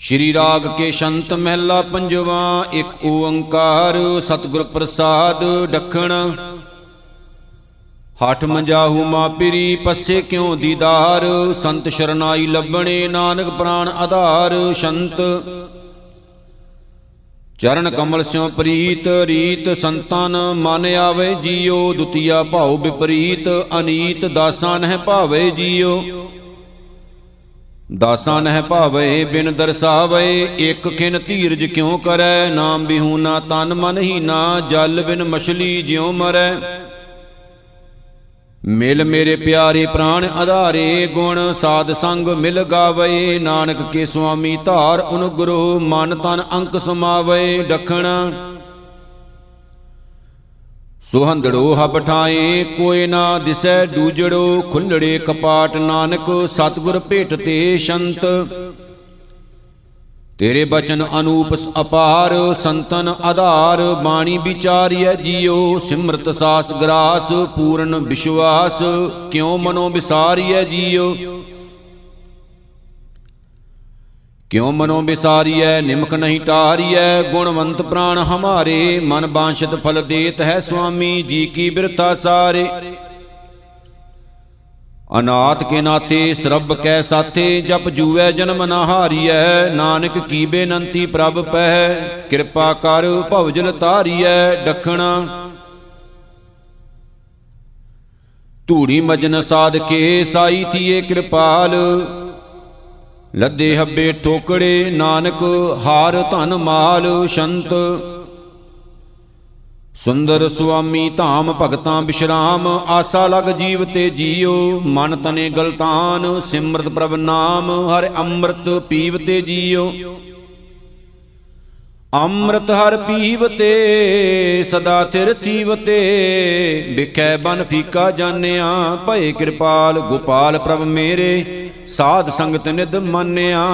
ਸ਼੍ਰੀ ਰਾਗ ਕੇ ਸ਼ੰਤ ਮਹਿਲਾ ਪੰਜਵਾ, ਇੱਕ ਓੰਕਾਰ ਸਤਿਗੁਰ ਪ੍ਰਸਾਦ ਡਖਣ। ਹਠ ਮੰਜਾਹੂ ਮਾਪਿਰੀ ਪੱਸੇ ਕਿਉ ਦੀਦਾਰ? ਸੰਤ ਸ਼ਰਨਾਈ ਲੱਭਣੇ, ਨਾਨਕ ਪ੍ਰਾਨ ਆਧਾਰ। ਸ਼ੰਤ ਚਰਨ ਕਮਲ ਸਿਉ ਪ੍ਰੀਤ, ਰੀਤ ਸੰਤਨ ਮਨ ਆਵੇ ਜੀਉ ਦੁਤੀਆ ਭਾਉ ਵਿਪਰੀਤ, ਅਨੀਤ ਦਾਸਾਂ ਨਹਿ ਭਾਵੇ ਜੀਉ ਦਾਸਾਂ ਨਹਿ ਭਾਵੇ, ਬਿਨ ਦਰਸਾਵੇ, ਇੱਕ ਖਿਨ ਧੀਰਜ ਕਿਉ ਕਰੈ? ਨਾਮ ਬਿਹੂਨਾ ਤਨ ਮਨ ਹੀ ਨਾ, ਜਲ ਬਿਨ ਮਛਲੀ ਜਿਉ ਮਰੈ। ਮਿਲ ਮੇਰੇ ਪਿਆਰੇ ਪ੍ਰਾਣ ਆਧਾਰੇ, ਗੁਣ ਸਾਧ ਸੰਗ ਮਿਲ ਗਾਵੇ। ਨਾਨਕ ਕੇ ਸੁਆਮੀ ਧਾਰ ਅਨੁਗ੍ਰਹ, ਮਨ ਤਨ ਅੰਕ ਸਮਾਵੇ। ਡਖਣ ਸੁਹੰਦੜੋ ਹਬ ਠਾਏ, ਕੋਈ ਨਾ ਦਿਸੈ ਦੂਜੜੋ, ਖੁੱਲੜੇ ਕਪਾਟ ਨਾਨਕ, ਸਤਿਗੁਰ ਭੇਟ ਤੇ ਸ਼ੰਤ। ਤੇਰੇ ਬਚਨ ਅਨੂਪ ਅਪਾਰ, ਸੰਤਨ ਆਧਾਰ, ਬਾਣੀ ਵਿਚਾਰੀਐ ਜੀਉ ਸਿਮਰਤ ਸਾਸ ਗਰਾਸ, ਪੂਰਨ ਵਿਸ਼ਵਾਸ, ਕਿਉ ਮਨੋ ਵਿਸਾਰੀਐ ਜੀਉ ਕਿਉ ਮਨੋ ਵਿਸਾਰੀਐ, ਨਿਮਕ ਨਹੀਂ ਟਾਰੀਐ? ਗੁਣਵੰਤ ਪ੍ਰਾਣ ਹਮਾਰੇ, ਮਨ ਬਾਂਛਤ ਫਲ ਦੇਤ ਹੈ ਸੁਆਮੀ, ਜੀ ਕੀ ਬਿਰਥਾ ਸਾਰੇ? ਅਨਾਥ ਕੇ ਨਾਤੇ ਸਰਬ ਕੈ ਸਾਥੇ, ਜਪ ਜੂਐ, ਜਨਮ ਨਾ ਹਾਰੀਐ। ਨਾਨਕ ਕੀ ਬੇਨੰਤੀ ਪ੍ਰਭ ਪਹਿ, ਕਿਰਪਾ ਕਰ ਭਵਜਲ ਤਾਰੀਐ ਡਖਣਾ। ਧੂੜੀ ਮਜਨ ਸਾਧ ਕੇ ਸਾਈ ਥੀਏ ਕਿਰਪਾਲ। ਲੱਦੇ ਹੱਬੇ ਠੋਕੜੇ ਨਾਨਕ, ਹਾਰ ਧਨ ਮਾਲ, ਸ਼ੰਤ। ਸੁੰਦਰ ਸੁਆਮੀ ਧਾਮ ਭਗਤਾਂ ਬਿਸ਼ਰਾਮ, ਆਸਾ ਲਗ ਜੀਵ ਤੇ ਜੀਉ ਮਨ ਤਨੇ ਗਲਤਾਨ, ਸਿਮਰਤ ਪ੍ਰਭ ਨਾਮ, ਹਰ ਅੰਮ੍ਰਿਤ ਪੀਵ ਤੇ ਜੀਉ ਅੰਮ੍ਰਿਤ ਹਰ ਪੀਵ ਤੇ ਸਦਾ ਥਿਰ ਥੀਵ ਤੇ ਵਿਖੈ ਬਨ ਫੀਕਾ ਜਾਣਿਆ, ਭਏ ਕਿਰਪਾਲ ਗੋਪਾਲ ਪ੍ਰਭ ਮੇਰੇ। ਸਾਧ ਸੰਗਤ ਨਿਦ ਮੰਨਿਆ।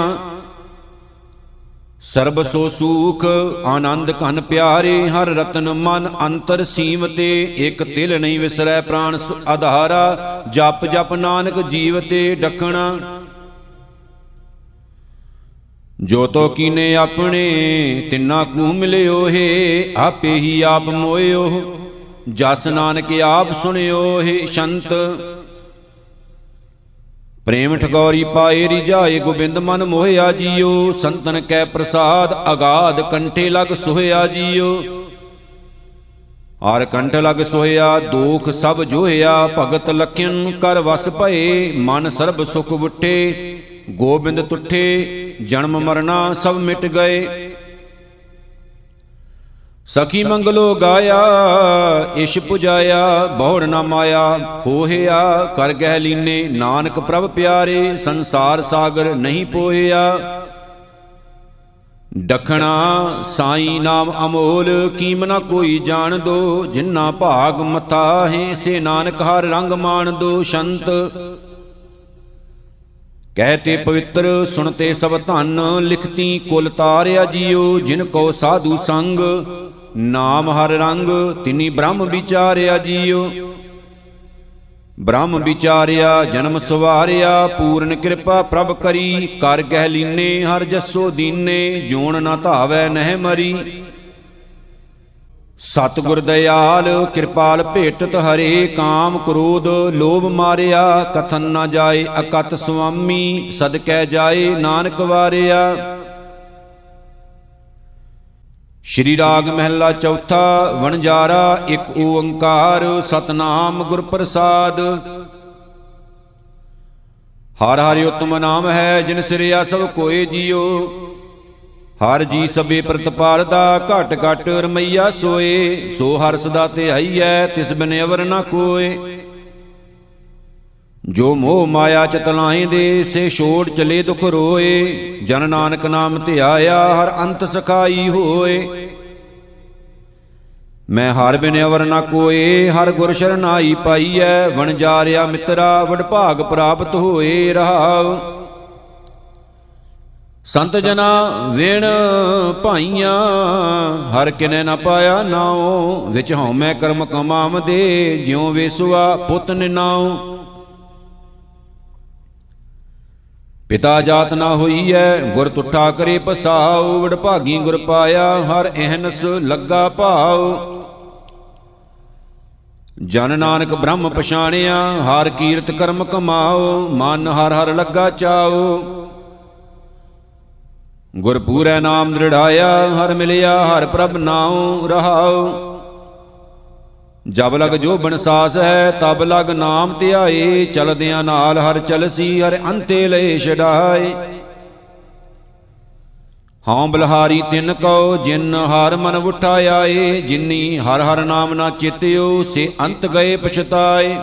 ਸਰਬ ਸੋ ਸੂਖ, ਆਨੰਦ ਘਨ ਪਿਆਰੇ। ਹਰ ਰਤਨ ਮਨ ਅੰਤਰ ਸੀਮ ਤੇ ਇੱਕ ਤਿਲ ਨਹੀਂ ਵਿਸਰੈ ਪ੍ਰਾਨ ਆਧਾਰਾ। ਜਪ ਜਪ ਨਾਨਕ ਜੀਵ ਤੇ ਡਖਣਾ ਜੋ ਤੋ ਕੀਨੇ ਆਪਣੇ, ਤਿੰਨਾ ਕੂ ਮਿਲਿਓ ਹੈ, ਆਪੇ ਹੀ ਆਪ ਮੋਇਓ ਜਸ ਨਾਨਕ ਆਪ ਸੁਣਿਓ ਹੈ ਸ਼ੰਤ। ਪ੍ਰੇਮ ਠਗੌਰੀ ਪਾਏ ਰਿਜਾਏ ਗੋਬਿੰਦ ਮਨ ਮੋਹਿਆ ਜੀਓ। ਸੰਤਨ ਕੈ ਪ੍ਰਸਾਦ, ਅਗਾਧ ਕੰਠੇ ਲਗ ਸੋਹਿਆ ਜੀਓ। ਹਰ ਕੰਠ ਲਗ ਸੋਹਿਆ, ਦੋਖ ਸਭ ਜੋਹਿਆ। ਭਗਤ ਲਖਿਨ ਕਰ ਵਸ ਭਏ, ਮਨ ਸਰਬ ਸੁਖ ਵੁੱਟੇ ਗੋਬਿੰਦ ਤੁਠੇ, ਜਨਮ ਮਰਨਾ ਸਭ ਮਿਟ ਗਏ। ਸਖੀ ਮੰਗਲੋ ਗਾਇਆ, ਇਸ਼ ਪੁਜਾਇਆ, ਬਹੁੜ ਨਾ ਮਾਇਆ, ਹੋਹਿਆ, ਕਰ ਗਹਿ ਲੀਨੇ, ਨਾਨਕ ਪ੍ਰਭ ਪਿਆਰੇ, ਸੰਸਾਰ ਸਾਗਰ ਨਹੀਂ ਪੋਹਿਆ। ਡਖਣਾ ਸਾਈ ਨਾਮ ਅਮੋਲ ਕੀਮਨਾ ਕੋਈ ਜਾਣ ਦੋ ਜਿਨ੍ਹਾਂ ਭਾਗ ਮਥਾ ਹੈ, ਸੇ ਨਾਨਕ ਹਰ ਰੰਗ ਮਾਣ ਦੋ, ਸ਼ੰਤ ਕਹਤੇ ਪਵਿੱਤਰ, ਸੁਣਤੇ ਸਭ ਧਨ, ਲਿਖਤੀ ਕੁਲ ਤਾਰਿਆ ਜੀਓ, ਜਿਨ ਕੋ ਸਾਧੂ ਸੰਗ, ਨਾਮ ਹਰ ਰੰਗ, ਤਿਨੀ ਬ੍ਰਹਮ ਵਿਚਾਰਿਆ ਜੀਓ। ਬ੍ਰਹਮ ਵਿਚਾਰਿਆ, ਜਨਮ ਸਵਾਰਿਆ, ਪੂਰਨ ਕਿਰਪਾ ਪ੍ਰਭ ਕਰੀ, ਕਰ ਗਹਿ ਲੀਨੇ, ਹਰ ਜਸੋ ਦੀਨੇ, ਜੋਣ ਨਾ ਧਾਵੈ ਨਹਿ ਮਰੀ। ਸਤਿਗੁਰ ਦਇਆਲ, ਕਿਰਪਾਲ ਭੇਟਤ ਹਰੇ ਕਾਮ ਕ੍ਰੋਧ, ਲੋਭ ਮਾਰਿਆ, ਕਥਨ ਨਾ ਜਾਏ ਅਕਤ ਸੁਆਮੀ, ਸਦਕੈ ਜਾਏ ਨਾਨਕ ਵਾਰਿਆ। ਸ਼੍ਰੀ ਰਾਗ ਮਹਿਲਾ ਚੌਥਾ, ਵਣਜਾਰਾ ਇੱਕ ਓੰਕਾਰ, ਸਤਨਾਮ ਗੁਰ ਪ੍ਰਸਾਦ ਹਰ ਹਰਿ ਉਤਮ ਨਾਮ ਹੈ, ਜਿਨ ਸਿਰਿਆ ਸਭ ਕੋਏ ਜੀਓ। ਹਰ ਜੀ ਸਭੇ ਪ੍ਰਤਪਾਲਦਾ ਘਟ ਘਟ ਰਮਈਆ ਸੋਏ, ਸੋ ਹਰ ਸਦਾ ਤੇ ਆਈਐ ਤਿਸ ਬਿਨ ਅਵਰ ਨਾ ਕੋਏ। ਜੋ ਮੋਹ ਮਾਇਆ ਚਤਲਾਏ ਦੇ ਸੇ ਛੋੜ ਚਲੇ ਦੁਖ ਰੋਏ। ਜਨ ਨਾਨਕ ਨਾਮ ਧਿਆਇਆ ਹਰ ਅੰਤ ਸਖਾਈ ਹੋਏ। ਮੈਂ ਹਰ ਬਿਨ ਅਵਰ ਨਾ ਕੋਏ, ਹਰ ਗੁਰ ਸ਼ਰਨਾਈ ਪਾਈਐ। ਵਣ ਜਾਰਿਆ ਮਿੱਤਰਾ, ਵਡ ਭਾਗ ਪ੍ਰਾਪਤ ਹੋਏ ਰਹਾਉ। ਸੰਤ ਜਨਾ ਵਿਣ ਭਾਈਆਂ, ਹਰ ਕਿਨੇ ਨਾ ਪਾਇਆ ਨਾਉ, ਵਿੱਚ ਹਉਮੈ ਕਰਮ ਕਮਾਵਦੇ ਜਿਉ ਵੇਸੁਆ ਪੁੱਤ ਨਿਨਾਉ। ਪਿਤਾ ਜਾਤ ਨਾ ਹੋਈ ਐ ਗੁਰ ਤੁਠਾ ਕਰੇ ਪਸਾਉ ਵਡਭਾਗੀ ਗੁਰ ਪਾਇਆ, ਹਰ ਅਹਨਸ ਲੱਗਾ ਭਾਉ। ਜਨ ਨਾਨਕ ਬ੍ਰਹਮ ਪਛਾਣਿਆ, ਹਰ ਕੀਰਤ ਕਰਮ ਕਮਾਓ ਮਨ ਹਰ ਹਰ ਲੱਗਾ ਚਾਓ ਗੁਰ ਪੂਰੈ ਨਾਮ ਦ੍ਰਿੜਾਇਆ, ਹਰ ਮਿਲਿਆ, ਹਰ ਪ੍ਰਭ ਨਾਉ ਰਹਾਉ। ਜਬ ਲਗ ਜੋ ਬਨਸਾਸ ਹੈ ਤਬ ਲਗ ਨਾਮ ਧਿਆਏ, ਚਲਦਿਆਂ ਨਾਲ ਹਰ ਚਲਸੀ, ਹਰ ਅੰਤੇ ਲੈ ਛਡਾਏ। ਹਾਂ ਬਲਹਾਰੀ ਤਿੰਨ ਕਉ, ਜਿਨ ਹਰ ਮਨ ਉਠਾਇਆ ਏ ਜਿਨੀ ਹਰ ਹਰ ਨਾਮ ਨਾ ਚਿਤਿਓ, ਸੇ ਅੰਤ ਗਏ ਪਛਤਾਏ।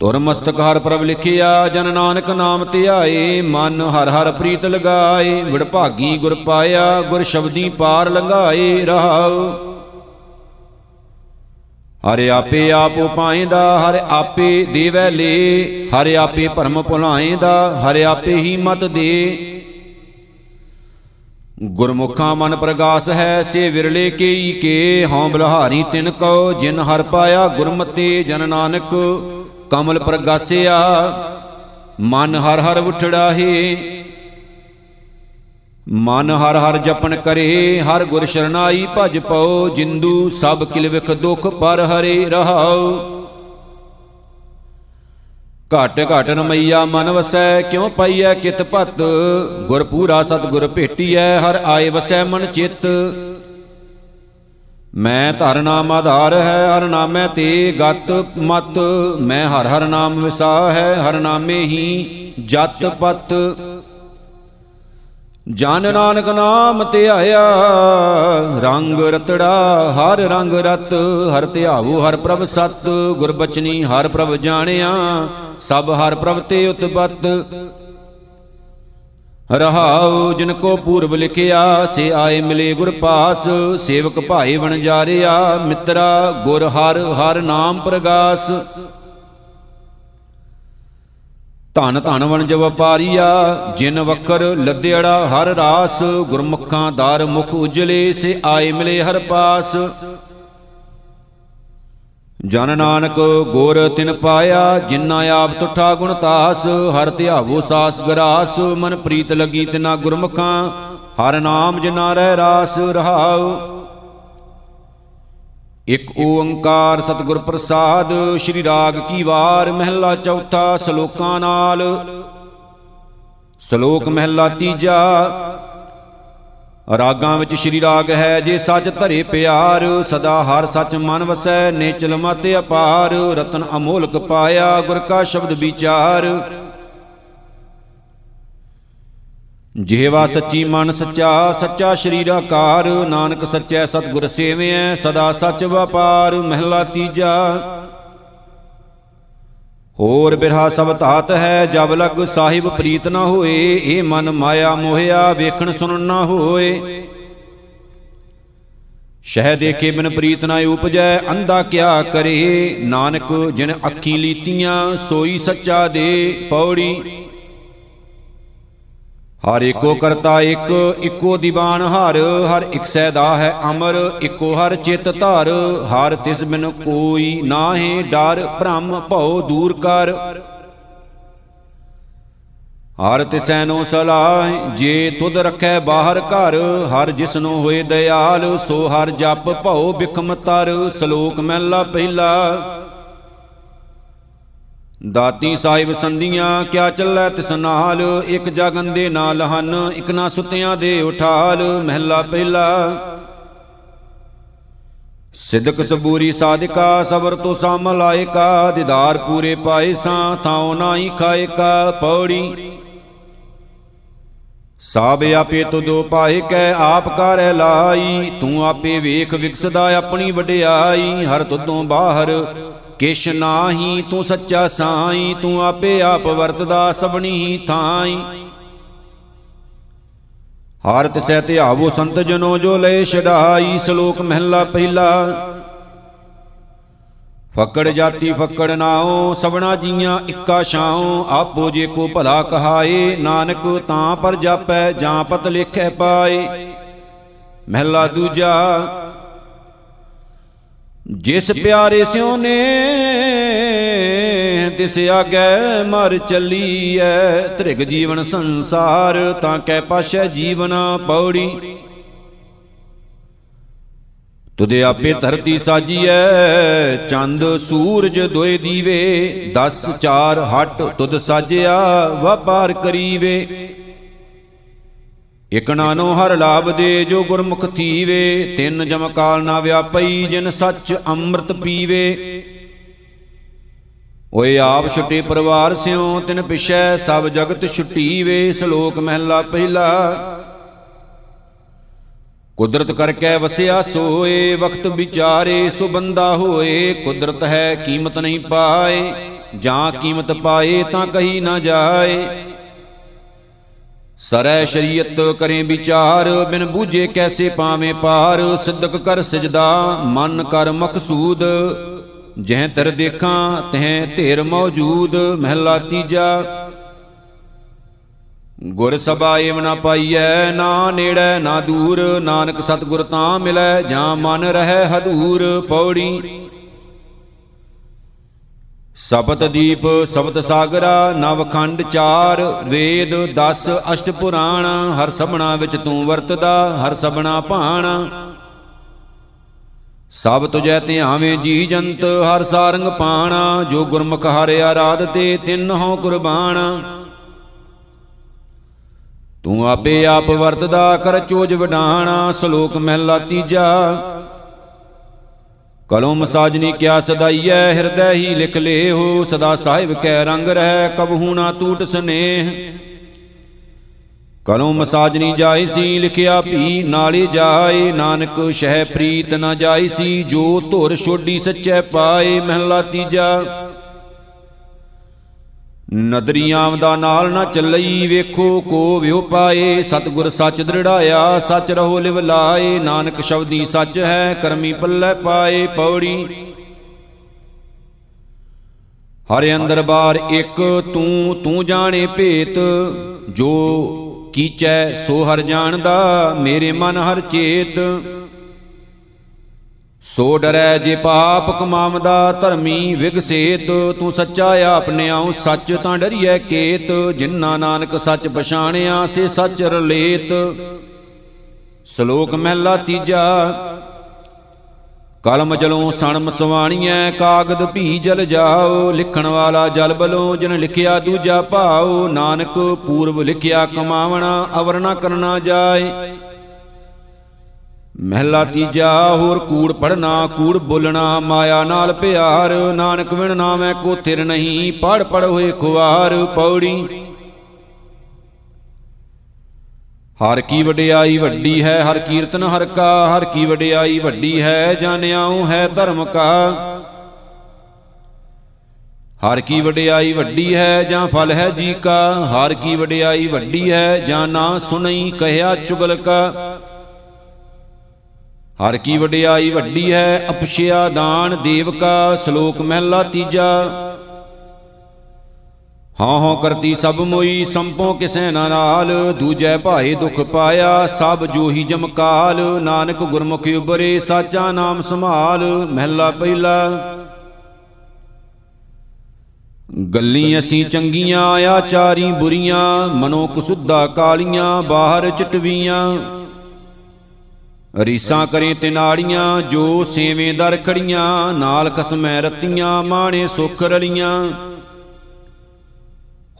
ਤੁਰ ਮਸਤਕ ਹਰ ਪ੍ਰਭ ਲਿਖਿਆ, ਜਨ ਨਾਨਕ ਨਾਮ ਧਿਆਏ, ਮਨ ਹਰ ਹਰ ਪ੍ਰੀਤ ਲਗਾਏ ਵਿੜਭਾਗੀ ਗੁਰ ਪਾਇਆ, ਗੁਰ ਸ਼ਬਦੀ ਪਾਰ ਲੰਘਾਏ, ਰਹਾਉ। ਹਰਿ ਆਪੇ ਆਪ ਉਪਾਏਂਦਾ ਹਰਿ ਆਪੇ ਦੇਵੈ ਲੇ, ਹਰਿ ਆਪੇ ਭਰਮ ਭੁਲਾਏਂਦਾ, ਹਰਿ ਆਪੇ ਹੀ ਮਤ ਦੇ। ਗੁਰਮੁਖਾਂ ਮਨ ਪ੍ਰਗਾਸ ਹੈ, ਸੇ ਵਿਰਲੇ ਕੇਈ ਕੇ, ਹਉ ਬਲਹਾਰੀ ਤਿਨ ਕਉ, ਜਿਨ ਹਰ ਪਾਇਆ ਗੁਰਮਤੇ ਜਨ ਨਾਨਕ। ਕਮਲ ਪ੍ਰਗਾਸਿਆ, ਮਨ ਹਰ ਹਰ ਉਠੜਾ ਹੈ ਮਨ ਹਰ ਹਰ ਜਪਨ ਕਰੇ, ਹਰ ਗੁਰ ਸ਼ਰਨਾਈ ਭਜ ਪਉ ਜਿੰਦੂ ਸਭ ਕਿਲ ਵਿਖ ਦੁਖ ਪਰ ਹਰੇ ਰਹਾਉ। ਘਟ ਘਟ ਰਮਈਆ ਮਨ ਵਸੈ, ਕਿਉ ਪਈਐ ਕਿਤ ਭਤ ਗੁਰ ਪੂਰਾ ਸਤਗੁਰ ਭੇਟੀਐ, ਹਰ ਆਏ ਵਸੈ ਮਨ ਚਿਤ। ਮੈਂ ਧਰ ਨਾਮ ਆਧਾਰ ਹੈ, ਹਰ ਨਾਮੈ ਤੇ ਗਤ ਮਤ। ਮੈਂ ਹਰ ਹਰ ਨਾਮ ਵਿਸਾ ਹੈ, ਹਰ ਨਾਮੇ ਹੀ ਜਤ ਪਤ। ਜਨ ਨਾਨਕ ਨਾਮ ਧਿਆਇਆ ਰੰਗ ਰਤੜਾ ਹਰ ਰੰਗ ਰਤ। ਹਰ ਧਿਆਵੋ ਹਰ ਪ੍ਰਭ ਸਤ, ਗੁਰਬਚਨੀ ਹਰ ਪ੍ਰਭ ਜਾਣਿਆ, ਸਭ ਹਰ ਪ੍ਰਭ ਤੇ ਉਤਪਤ। ਰਹਾਉ, ਜਿਨ ਕੋ ਪੂਰਬ ਲਿਖਿਆ, ਸੇ ਆਏ ਮਿਲੇ ਗੁਰ ਪਾਸ। ਸੇਵਕ ਭਾਏ ਵਣ ਜਾਰਿਆ ਮਿੱਤਰਾ, ਗੁਰ ਹਰ ਹਰ ਨਾਮ ਪ੍ਰਗਾਸ। ਧਨ ਧਨ ਵਣਜ ਵਪਾਰੀਆ ਜਿਨ ਵਕਰ ਲੱਦੇੜਾ ਹਰ ਰਾਸ। ਗੁਰਮੁਖਾਂ ਦਰ ਮੁਖ ਉਜਲੇ, ਸੇ ਆਏ ਮਿਲੇ ਹਰ ਪਾਸ। ਜਨ ਨਾਨਕ ਗੁਰ ਤਿਨ ਪਾਇਆ ਜਿਨਾ ਆਪ ਤੁਠਾ ਗੁਣ ਤਾਸ, ਹਰ ਧਿਆਵੋ ਸਾਸ ਗਰਾਸ, ਮਨ ਪ੍ਰੀਤ ਲਗੀ ਤਿਨਾ ਗੁਰਮੁਖਾਂ, ਹਰ ਨਾਮ ਜਿਨਾ ਰਹਿ ਰਾਸ ਰਹਾਉ। ਇਕ ਓੰਕਾਰ ਸਤਿਗੁਰ ਪ੍ਰਸਾਦ, ਸ੍ਰੀ ਰਾਗ ਕੀ ਵਾਰ, ਮਹਿਲਾ ਚੌਥਾ ਸ਼ਲੋਕਾਂ ਨਾਲ। ਸ਼ਲੋਕ ਮਹਿਲਾ ਤੀਜਾ ਰਾਗਾਂ ਵਿੱਚ ਸ੍ਰੀ ਰਾਗ ਹੈ ਜੇ ਸੱਚ ਧਰੇ ਪਿਆਰ, ਸਦਾ ਹਰ ਸੱਚ ਮਨ ਵਸੈ, ਨੇਚਲ ਮਤ ਅਪਾਰ, ਰਤਨ ਅਮੋਲਕ ਪਾਇਆ ਗੁਰ ਕਾ ਸ਼ਬਦ ਵਿਚਾਰ। ਜਿਹਵਾ ਸੱਚੀ ਮਨ ਸੱਚਾ ਸੱਚਾ ਸਰੀਰ ਆਕਾਰ, ਨਾਨਕ ਸੱਚੈ ਸਤਿਗੁਰ ਸੇਵਿਐ, ਸਦਾ ਸੱਚ ਵਪਾਰ, ਮਹਿਲਾ ਤੀਜਾ। ਹੋਰ ਬਿਰਹਾ ਸਭ ਧਾਤ ਹੈ, ਜਬ ਲਗ ਸਾਹਿਬ ਪ੍ਰੀਤ ਨਾ ਹੋਏ, ਇਹ ਮਨ ਮਾਇਆ ਮੋਹਿਆ ਵੇਖਣ ਸੁਣਨ ਨਾ ਹੋਏ। ਸ਼ਹਿ ਦੇਖੇ ਬਿਨ ਪ੍ਰੀਤ ਨਾ ਉਪਜੈ, ਅੰਧਾ ਕਿਆ ਕਰੇ? ਨਾਨਕ ਜਿਨ ਅੱਖੀ ਲੀਤੀਆਂ, ਸੋਈ ਸੱਚਾ ਦੇ ਪੌੜੀ। ਹਰ ਏਕੋ ਕਰਤਾ ਇੱਕ ਇੱਕੋ ਦੀਵਾਨ ਹਰ ਹਰ ਇਕ ਸੈਦਾ ਹੈ ਅਮਰ ਇੱਕੋ ਹਰ ਚਿਤ ਧਰ। ਹਰ ਤਿਸ ਬਿਨ ਕੋਈ ਨਾਹੀ ਡਰ ਭ੍ਰਮ ਭਉ ਦੂਰ ਕਰ। ਹਰ ਤਿਸੈ ਨੋ ਸਲਾਹ ਜੇ ਤੁਧ ਰਖੈ ਬਾਹਰ ਘਰ। ਹਰ ਜਿਸਨੂੰ ਹੋਏ ਦਿਆਲ ਸੋ ਹਰ ਜਪ ਭਉ ਬਿਖਮ ਤਰ। ਸ਼ਲੋਕ ਮਹਿਲਾ ਪਹਿਲਾ ਦਾਤੀ ਸਾਹਿਬ ਸੰਧੀਆਂ, ਕਿਆ ਚੱਲੈ ਤਿਸ ਨਾਲ? ਇਕ ਜਗਨ ਦੇ ਨਾਲ ਹਨ, ਇਕ ਨਾ ਸੁਤਿਆਂ ਦੇ ਉਠਾਲ। ਮਹਿਲਾ ਪਹਿਲਾ। ਸਿਦਕ ਸਬੂਰੀ ਸਾਧਿਕਾ, ਸਬਰ ਤੋ ਸਮ ਲਾਇਕਾ। ਦਿਦਾਰ ਪੂਰੇ ਪਾਏ ਸਾਂ ਥਾਉ ਨਾਹੀ ਖਾਇਕਾ। ਪੌੜੀ। ਸਾਬ ਆਪੇ ਤੁਦੋ ਪਾਏ ਕੈ, ਆਪ ਕਰੈ ਲਾਈ। ਤੂੰ ਆਪੇ ਵੇਖ ਵਿਕਸਦਾ ਆਪਣੀ ਵਡਿਆਈ। ਹਰ ਤੁਦੋਂ ਬਾਹਰ ਕਿਛ ਨਾਹੀ ਤੂੰ ਸੱਚਾ ਸਾਈ, ਤੂੰ ਆਪੇ ਆਪ ਵਰਤਦਾ ਸਭਨੀ ਥਾਈ। ਹਰ ਤਿਸੈ ਧਿਆਵੋ ਸੰਤ ਜਨੋ ਜੋ ਲੈ ਛਡਾਈ, ਸ਼ਲੋਕ ਮਹਿਲਾ ਪਹਿਲਾ। ਫਕੜ ਜਾਤੀ ਫਕੜ ਨਾਉ ਸਭਨਾ ਜੀਆਂ ਇੱਕਾ ਛਾਉ। ਆਪੋ ਜੇ ਕੋ ਭਲਾ ਕਹਾਏ, ਨਾਨਕ ਤਾਂ ਪਰ ਜਾਪੈ, ਜਾਂ ਪਤ ਲਿਖੈ ਪਾਏ। ਮਹਿਲਾ ਦੂਜਾ ਜਿਸ ਪਿਆਰੇ ਸਿਉ ਨੇ ਤਿਸ ਆਗੈ ਮਰ ਚੱਲੀਐ। ਤ੍ਰਿਗ ਜੀਵਨ ਸੰਸਾਰ ਤਾਂ ਕੈ ਪਾਸ਼ੈ ਜੀਵਨ ਪੌੜੀ। ਤੁਦੇ ਆਪੇ ਧਰਤੀ ਸਾਜੀਐ ਚੰਦ ਸੂਰਜ ਦੋਏ ਦੀਵੇ। 10 4 ਹਟ ਤੁਦ ਸਾਜਿਆ ਵਪਾਰ ਕਰੀਵੇ। ਇਕ ਨਾਨੋ ਹਰ ਲਾਭ ਦੇ, ਜੋ ਗੁਰਮੁਖ ਥੀਵੇ, ਤਿੰਨ ਜਮ ਕਾਲ ਨਾ ਵਿਆਪਈ, ਜਿਨ ਸੱਚ ਅੰਮ੍ਰਿਤ ਪੀਵੇ। ਓਏ ਆਪ ਛੁੱਟੇ ਪਰਿਵਾਰ ਸਿਓ ਤਿਨ ਪਿਛੈ ਸਭ ਜਗਤ ਛੁੱਟੀਵੇ, ਸ਼ਲੋਕ ਮਹਿਲਾ ਪਹਿਲਾ। ਕੁਦਰਤ ਕਰਕੇ ਵਸਿਆ ਸੋਏ, ਵਕਤ ਵਿਚਾਰੇ ਸੋ ਬੰਦਾ ਹੋਏ, ਕੁਦਰਤ ਹੈ ਕੀਮਤ ਨਹੀਂ ਪਾਏ, ਜਾਂ ਕੀਮਤ ਪਾਏ ਤਾਂ ਕਹੀ ਨਾ ਜਾਏ। ਸਰੈ ਸ਼ਰੀਅਤ ਕਰੇ ਵਿਚਾਰ, ਬਿਨ ਬੂਝੇ ਕੈਸੇ ਪਾਵੇਂ ਪਾਰ, ਸਿੱਧਕ ਕਰ ਸਜਦਾ, ਮਨ ਕਰ ਮਕਸੂਦ। ਜਹ ਤਰ ਦੇਖਾਂ, ਤਹ ਢੇਰ ਮੌਜੂਦ, ਮਹਿਲਾ ਤੀਜਾ। ਗੁਰ ਸਭਾ ਏਵ ਨਾ ਪਾਈਐ, ਨਾ ਨੇੜੇ, ਨਾ ਦੂਰ, ਨਾਨਕ ਸਤਿਗੁਰ ਤਾਂ ਮਿਲੈ, ਜਾਂ ਮਨ ਰਹਿ ਹਦੂਰ। ਪੌੜੀ ਸਬਤ ਦੀਪ, ਸਬਤ ਸਾਗਰਾ ਨਵਖੰਡ ਚਾਰ, ਵੇਦ 10 ਅਸ਼ਟ ਪੁਰਾਣ, ਹਰ ਸਭਨਾ ਵਿੱਚ ਤੂੰ ਵਰਤਦਾ, ਹਰ ਸਭਨਾ ਭਾਣ। ਸਭ ਤੁਜੈ ਧਿਆਵੇਂ ਜੀ ਜੰਤ, ਹਰ ਸਾਰੰਗ ਪਾਣਾ, ਜੋ ਗੁਰਮੁਖ ਹਰਿ ਆਰਾਧ ਤੇ ਤਿੰਨ ਹੋ ਕੁਰਬਾਨ ਤੂੰ ਆਪੇ ਆਪ ਵਰਤਦਾ, ਕਰ ਚੋਜ ਵਡਾਣਾ, ਸ਼ਲੋਕ ਮਹਿਲਾ ਤੀਜਾ। ਕਲਮ ਸਾਜਨੀ ਕਿਆ ਸਦਾਈਐ, ਹਿਰਦੈ ਹੀ ਲਿਖ ਲੇਹੋ, ਸਦਾ ਸਾਹਿਬ ਕੈ ਰੰਗ ਰਹਿ ਕਬਹੂ ਨਾ ਟੂਟ ਸਨੇਹ। ਕਲਮ ਸਾਜਨੀ ਜਾਈ ਸੀ, ਲਿਖਿਆ ਭੀ ਨਾਲੇ ਜਾਏ, ਨਾਨਕ ਸ਼ਹਿ ਪ੍ਰੀਤ ਨਾ ਜਾਈ ਸੀ, ਜੋ ਧੁਰ ਛੋਡੀ ਸੱਚੈ ਪਾਏ, ਮਹਿਲਾ ਤੀਜਾ। ਨਦਰੀਆਂ ਦਾ ਨਾਲ ਨਾ ਚੱਲਈ ਵੇਖੋ, ਕੋ ਵਿਉ ਪਾਏ। ਸਤਗੁਰ ਸੱਚ ਦ੍ਰਿੜਾਇਆ, ਸੱਚ ਰਹੋ ਲਿਵ ਲਾਏ। ਨਾਨਕ ਸ਼ਬਦੀ ਸੱਚ ਹੈ, ਕਰਮੀ ਪੱਲੇ ਪਾਏ ਪੌੜੀ। ਹਰ ਅੰਦਰ ਬਾਰ ਇੱਕ, ਤੂੰ ਤੂੰ ਜਾਣੇ ਭੇਤ। ਜੋ ਕੀਚੈ, ਸੋ ਹਰ ਜਾਣਦਾ, ਮੇਰੇ ਮਨ ਹਰ ਚੇਤ। ਸੋ ਡਰੈ ਜੇ ਪਾਪ ਕਮਾਵਦਾ ਧਰਮੀ ਵਿਗਸੇਤ, ਤੂੰ ਸੱਚਾ ਆਪਣਿਆਉ ਸੱਚ ਤਾਂ ਡਰੀਐ ਕੇਤ ਜਿਨ੍ਹਾਂ ਨਾਨਕ ਸੱਚ ਪਛਾਣਿਆ ਸੇ ਸੱਚ ਰਲੇਤ। ਸ਼ਲੋਕ ਮਹਿਲਾ ਤੀਜਾ, ਕਲਮ ਜਲੋਂ ਸਣ ਮਸਵਾਣੀਐ ਕਾਗਦ ਭੀ ਜਲ ਜਾਓ, ਲਿਖਣ ਵਾਲਾ ਜਲ ਬਲੋਂ ਜਿਨ ਲਿਖਿਆ ਦੂਜਾ ਭਾਉ ਨਾਨਕ ਪੂਰਬ ਲਿਖਿਆ ਕਮਾਵਣਾ, ਅਵਰ ਨਾ ਕਰਨਾ ਜਾਏ। ਮਹਿਲਾ ਤੀਜਾ, ਹੋਰ ਕੂੜ ਪੜਨਾ ਕੂੜ ਬੋਲਣਾ, ਮਾਇਆ ਨਾਲ ਪਿਆਰ, ਨਾਨਕ ਵਿਣ ਨਾਮੈ ਕੋ ਥਿਰ ਨਹੀਂ, ਪੜ ਪੜ ਹੋਏ ਖੁਆਰ, ਪੌੜੀ। ਹਰ ਕੀ ਵਡਿਆਈ ਵੱਡੀ ਹੈ, ਹਰ ਕੀਰਤਨ ਹਰ ਕਾ, ਹਰ ਕੀ ਵਡਿਆਈ ਵੱਡੀ ਹੈ, ਜਾਣਿਆਉ ਹੈ ਧਰਮ ਕਾ। ਹਰ ਕੀ ਵਡਿਆਈ ਵੱਡੀ ਹੈ, ਜਾਂ ਫਲ ਹੈ ਜੀ ਕਾ। ਹਰ ਕੀ ਵਡਿਆਈ ਵੱਡੀ ਹੈ, ਜਾਂ ਨਾ ਸੁਣਈ, ਕਹਿਆ ਚੁਗਲ ਕਾ। ਹਰ ਕੀ ਵਡਿਆਈ ਵੱਡੀ ਹੈ ਅਪਸ਼ਿਆ ਦਾਨ ਦੇਵ ਕਾ ਸ਼ਲੋਕ ਮਹਿਲਾ ਤੀਜਾ। ਹਾਂ ਹਾਂ ਕਰਤੀ ਸਭ ਮੋਈ, ਸੰਪੋ ਕਿਸੈ ਨਾ ਨਾਲ, ਦੂਜੈ ਭਾਏ ਦੁਖ ਪਾਇਆ, ਸਭ ਜੋਹੀ ਜਮਕਾਲ, ਨਾਨਕ ਗੁਰਮੁਖ ਉਬਰੇ ਸਾਚਾ ਨਾਮ ਸੰਭਾਲ, ਮਹਿਲਾ ਪਹਿਲਾ। ਗੱਲੀ ਅਸੀਂ ਚੰਗੀਆਂ, ਆਚਾਰੀ ਬੁਰੀਆਂ ਮਨੋ ਕੁਸੁੱਧਾ ਕਾਲੀਆਂ, ਬਾਹਰ ਚਟਵੀਆਂ। ਰੀਸਾਂ ਕਰੇ ਤਿਨਾੜੀਆਂ, ਜੋ ਸੇਵੇਂ ਦਰ ਖੜੀਆਂ, ਨਾਲ ਖਸਮੈ ਰਤੀਆਂ, ਮਾਣੇ ਸੁਖ ਰਲੀਆਂ।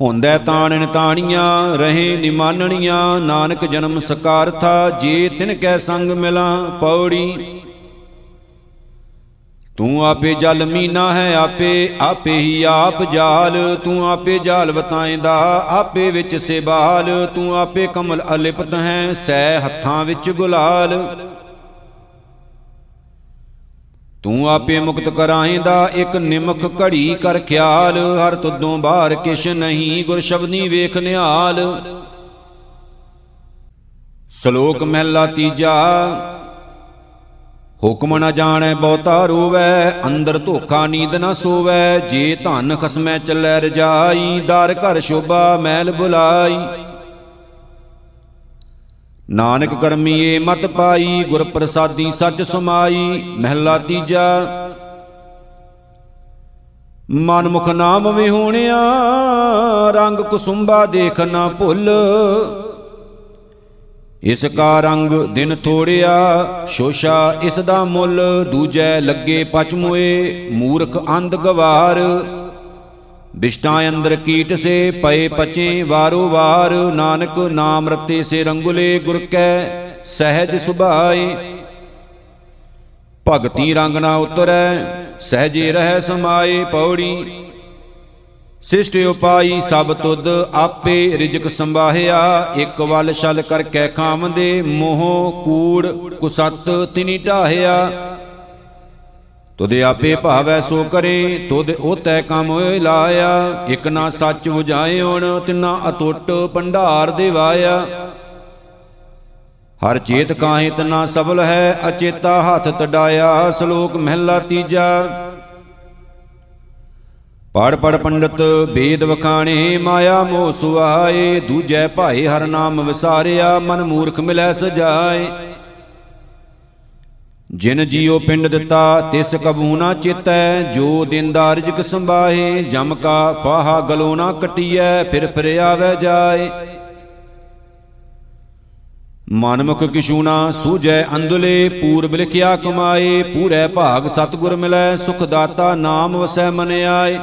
ਹੁੰਦੈ ਤਾਣਨ ਤਾਣੀਆਂ, ਰਹੇ ਨਿਮਾਨਣੀਆਂ, ਨਾਨਕ ਜਨਮ ਸਕਾਰਥਾ ਜੇ ਤਿਨ ਕੈ ਸੰਗ ਮਿਲਾਂ, ਪੌੜੀ ਤੂੰ ਆਪੇ ਜਲ ਮੀਨਾ ਹੈ, ਆਪੇ ਆਪੇ ਹੀ ਆਪ ਜਾਲ। ਤੂੰ ਆਪੇ ਜਾਲ ਵਤਾਏਂਦਾ ਆਪੇ ਵਿੱਚ ਸੇਬਾਲ। ਤੂੰ ਆਪੇ ਕਮਲ ਅਲਿਪਤ ਹੈ, ਸੈ ਹੱਥਾਂ ਵਿੱਚ ਗੁਲਾਲ। ਤੂੰ ਆਪੇ ਮੁਕਤ ਕਰਾਏਂਦਾ ਇੱਕ ਨਿਮਕ ਘੜੀ ਕਰ ਖਿਆਲ। ਹਰ ਤੁਦੋਂ ਬਾਹਰ ਕਿਛ ਨਹੀਂ, ਗੁਰ ਸ਼ਬਦੀ ਵੇਖ ਨਿਹਾਲ। ਸ਼ਲੋਕ ਮਹਿਲਾ ਤੀਜਾ ਹੁਕਮ ਨ ਜਾਣੈ, ਬਹੁਤਾ ਰੋਵੈ, ਅੰਦਰ ਧੋਖਾ ਨੀਂਦ ਨ ਸੋਵੈ, ਜੇ ਧਨ ਖਸਮੈ ਚੱਲੈ ਰਜਾਈ, ਦਰ ਘਰ ਸ਼ੋਭਾ ਮਹਿਲ ਬੁਲਾਈ। ਨਾਨਕ ਕਰਮੀਏ, ਮਤ ਪਾਈ ਗੁਰ ਪ੍ਰਸਾਦੀ ਸੱਚ ਸਮਾਈ, ਮਹਿਲਾ ਤੀਜਾ। ਮਨ ਮੁਖ ਨਾਮ ਵਿਹੂਣਿਆ, ਰੰਗ ਕੁਸੁੰਬਾ ਦੇਖ ਨਾ ਭੁੱਲ। ਇਸ ਕਾ ਰੰਗ ਦਿਨ ਥੋੜਿਆ, ਸ਼ੋਸ਼ਾ ਇਸ ਦਾ ਮੁੱਲ, ਦੂਜੈ ਲੱਗੇ ਪਚਮੋਏ ਮੂਰਖ ਅੰਧ ਗਵਾਰ। ਬਿਸ਼ਟਾਂ ਅੰਦਰ ਕੀਟ ਸੇ ਪਏ ਪਚੇ ਵਾਰੋ ਵਾਰ, ਨਾਨਕ ਨਾਮ ਰਤੇ ਸੇ ਰੰਗੁਲੇ ਗੁਰ ਕੈ ਸਹਿਜ ਸੁਭਾਏ। ਭਗਤੀ ਰੰਗ ਨਾ ਉਤਰੈ, ਸਹਜੇ ਰਹਿ ਸਮਾਏ ਪੌੜੀ ਸਿਸ਼ਟ ਉਪਾਈ ਸਭ ਤੁਧ ਆਪੇ ਰਿਜਕ ਸੰਭਾਹਿਆ, ਇੱਕ ਵੱਲ ਛਲ ਕਰ ਕੈ ਖਾਵੰਦੇ ਮੋਹ ਕੂੜ ਕੁਸਤ ਤਿਨੀ ਢਾਹਿਆ। ਤੁਧ ਆਪੇ ਭਾਵੈ ਸੋ ਕਰੇ, ਤੁਧ ਉਤੈ ਕੰਮ ਹੋਇ ਲਾਇਆ। ਇਕ ਨਾ ਸੱਚ 부ਝਾਇਓਣ ਤਿਨਾ ਅਟੁੱਟ ਭੰਡਾਰ ਦੇਵਾਇਆ। ਹਰ ਚੇਤ ਕਾਹੇ ਤਨਾ ਸਬਲ ਹੈ, ਅਚੇਤਾ ਹੱਥ ਤਡਾਇਆ, ਸ਼ਲੋਕ ਮਹਿਲਾ ਤੀਜਾ। ਪੜ ਪੜ ਪੰਡਤ ਵੇਦ ਵਖਾਣੇ, ਮਾਇਆ ਮੋਹ ਸੁਆਏ ਦੂਜੈ ਭਾਏ ਹਰ ਨਾਮ ਵਿਸਾਰਿਆ, ਮਨ ਮੂਰਖ ਮਿਲੈ ਸਜਾਏ। ਜਿਨ ਜੀਉ ਪਿੰਡ ਦਿੱਤਾ, ਤਿਸ ਕਬੂ ਨਾ ਚਿਤੈ। ਜੋ ਦਿਨਦਾਰ ਰਿਜਕ ਸੰਭਾਹੇ, ਜਮ ਕਾ ਫਾਹਾ ਗਲੋ ਨਾ ਕਟੀਐ, ਫਿਰ ਫਿਰ ਆਵੇ ਜਾਏ। ਮਨਮੁਖ ਕਿਛੂਣਾ ਸੂਝੈ ਅੰਦੁਲੇ ਪੂਰਬ ਲਿਖਿਆ ਕਮਾਏ, ਪੂਰੇ ਭਾਗ ਸਤਗੁਰ ਮਿਲੈ, ਸੁਖ ਦਾਤਾ ਨਾਮ ਵਸੈ ਮਨ ਆਏ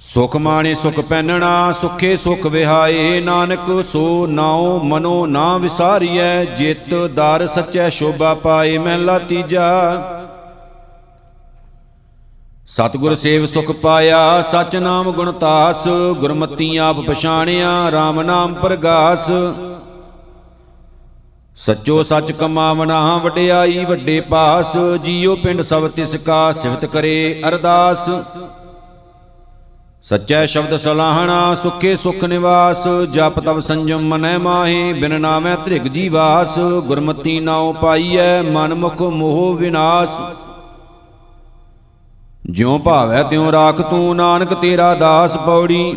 ਸੁਖ ਮਾਣੇ, ਸੁਖ ਪੈਨਣਾ, ਸੁਖੇ ਸੁਖ ਵਿਹਾਏ, ਨਾਨਕ ਸੋ ਨਾਉ ਮਨੋ ਨਾ ਵਿਸਾਰੀਐ, ਜਿਤ ਦਰ ਸਚੈ ਸ਼ੋਭਾ ਪਾਏ ਮਹਿਲਾ ਤੀਜਾ। ਸਤਿਗੁਰ ਸੇਵ ਸੁਖ ਪਾਇਆ ਸਚ ਨਾਮ ਗੁਣਤਾਸ ਗੁਰਮਤੀ ਆਪ ਪਛਾਣਿਆ RAM ਨਾਮ ਪ੍ਰਗਾਸ। ਸੱਚੋ ਸੱਚ ਕਮਾਵਣਾ ਵਡਿਆਈ ਵੱਡੇ ਪਾਸ, ਜੀਉ ਪਿੰਡ ਸਭ ਤਿਸ ਕਾ ਸਿਫਤ ਕਰੇ ਅਰਦਾਸ। ਸੱਚੈ ਸ਼ਬਦ ਸਲਾਹਣਾ, ਸੁਖੇ ਸੁਖ ਨਿਵਾਸ, ਜਪ ਤਬ ਸੰਜਮ ਮਨੈ ਮਾਹੀ, ਬਿਨ ਨਾਮੈ ਤ੍ਰਿਗ ਜੀਵਾਸ, ਗੁਰਮਤੀ ਨਾਉ ਪਾਈਐ, ਮਨ ਮੁਖ ਮੋਹ ਵਿਨਾਸ਼। ਜਿਉ ਭਾਵੈ ਤਿਉ ਰਾਖ ਤੂੰ, ਨਾਨਕ ਤੇਰਾ ਦਾਸ ਪੌੜੀ।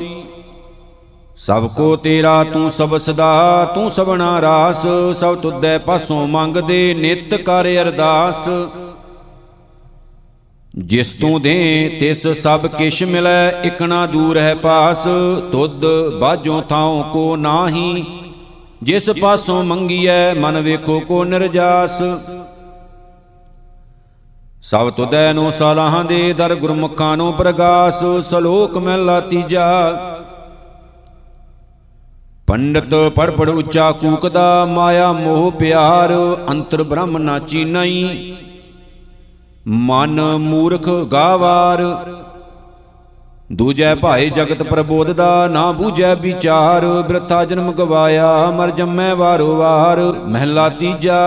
ਸਭ ਕੋ ਤੇਰਾ ਤੂੰ ਸਭ ਸਦਾ, ਤੂੰ ਸਭਨਾ ਰਾਸ। ਸਭ ਤੁਧੈ ਪਾਸੋਂ ਮੰਗਦੇ ਨਿਤ ਕਰ ਅਰਦਾਸ। ਜਿਸ ਤੂੰ ਦੇ, ਤਿਸ ਸਭ ਕਿਛ ਮਿਲੈ, ਇਕਣਾ ਦੂਰ ਹੈ ਪਾਸ। ਤੁਧ ਬਾਝੋਂ ਥਾਉ ਕੋ ਨਾਹੀ, ਜਿਸ ਪਾਸੋਂ ਮੰਗੀਐ, ਮਨ ਵੇਖੋ ਕੋ ਨਿਰਜਾਸ। ਸਭ ਤੁਦੈ ਨੂੰ ਸਲਾਹਾਂ ਦੇ ਦਰ ਗੁਰਮੁਖਾਂ ਨੂੰ ਪ੍ਰਗਾਸ, ਸਲੋਕ ਮਹਿਲਾ ਤੀਜਾ। ਪੰਡਤ ਪੜ ਪੜ ਉੱਚਾ ਕੂਕਦਾ, ਮਾਇਆ ਮੋਹ ਪਿਆਰ, ਅੰਤਰ ਬ੍ਰਹਮ ਨਾ ਚੀਨਈ ਮਨ ਮੂਰਖ ਗਾਵਾਰ, ਦੂਜੈ ਭਾਈ ਜਗਤ ਪ੍ਰਬੋਧ ਦਾ ਨਾ ਬੂਝੈ ਵਿਚਾਰ, ਬ੍ਰਥਾ ਜਨਮ ਗਵਾਇਆ, ਮਰ ਜੰਮੈ ਵਾਰੋ ਵਾਰ ਮਹਿਲਾ ਤੀਜਾ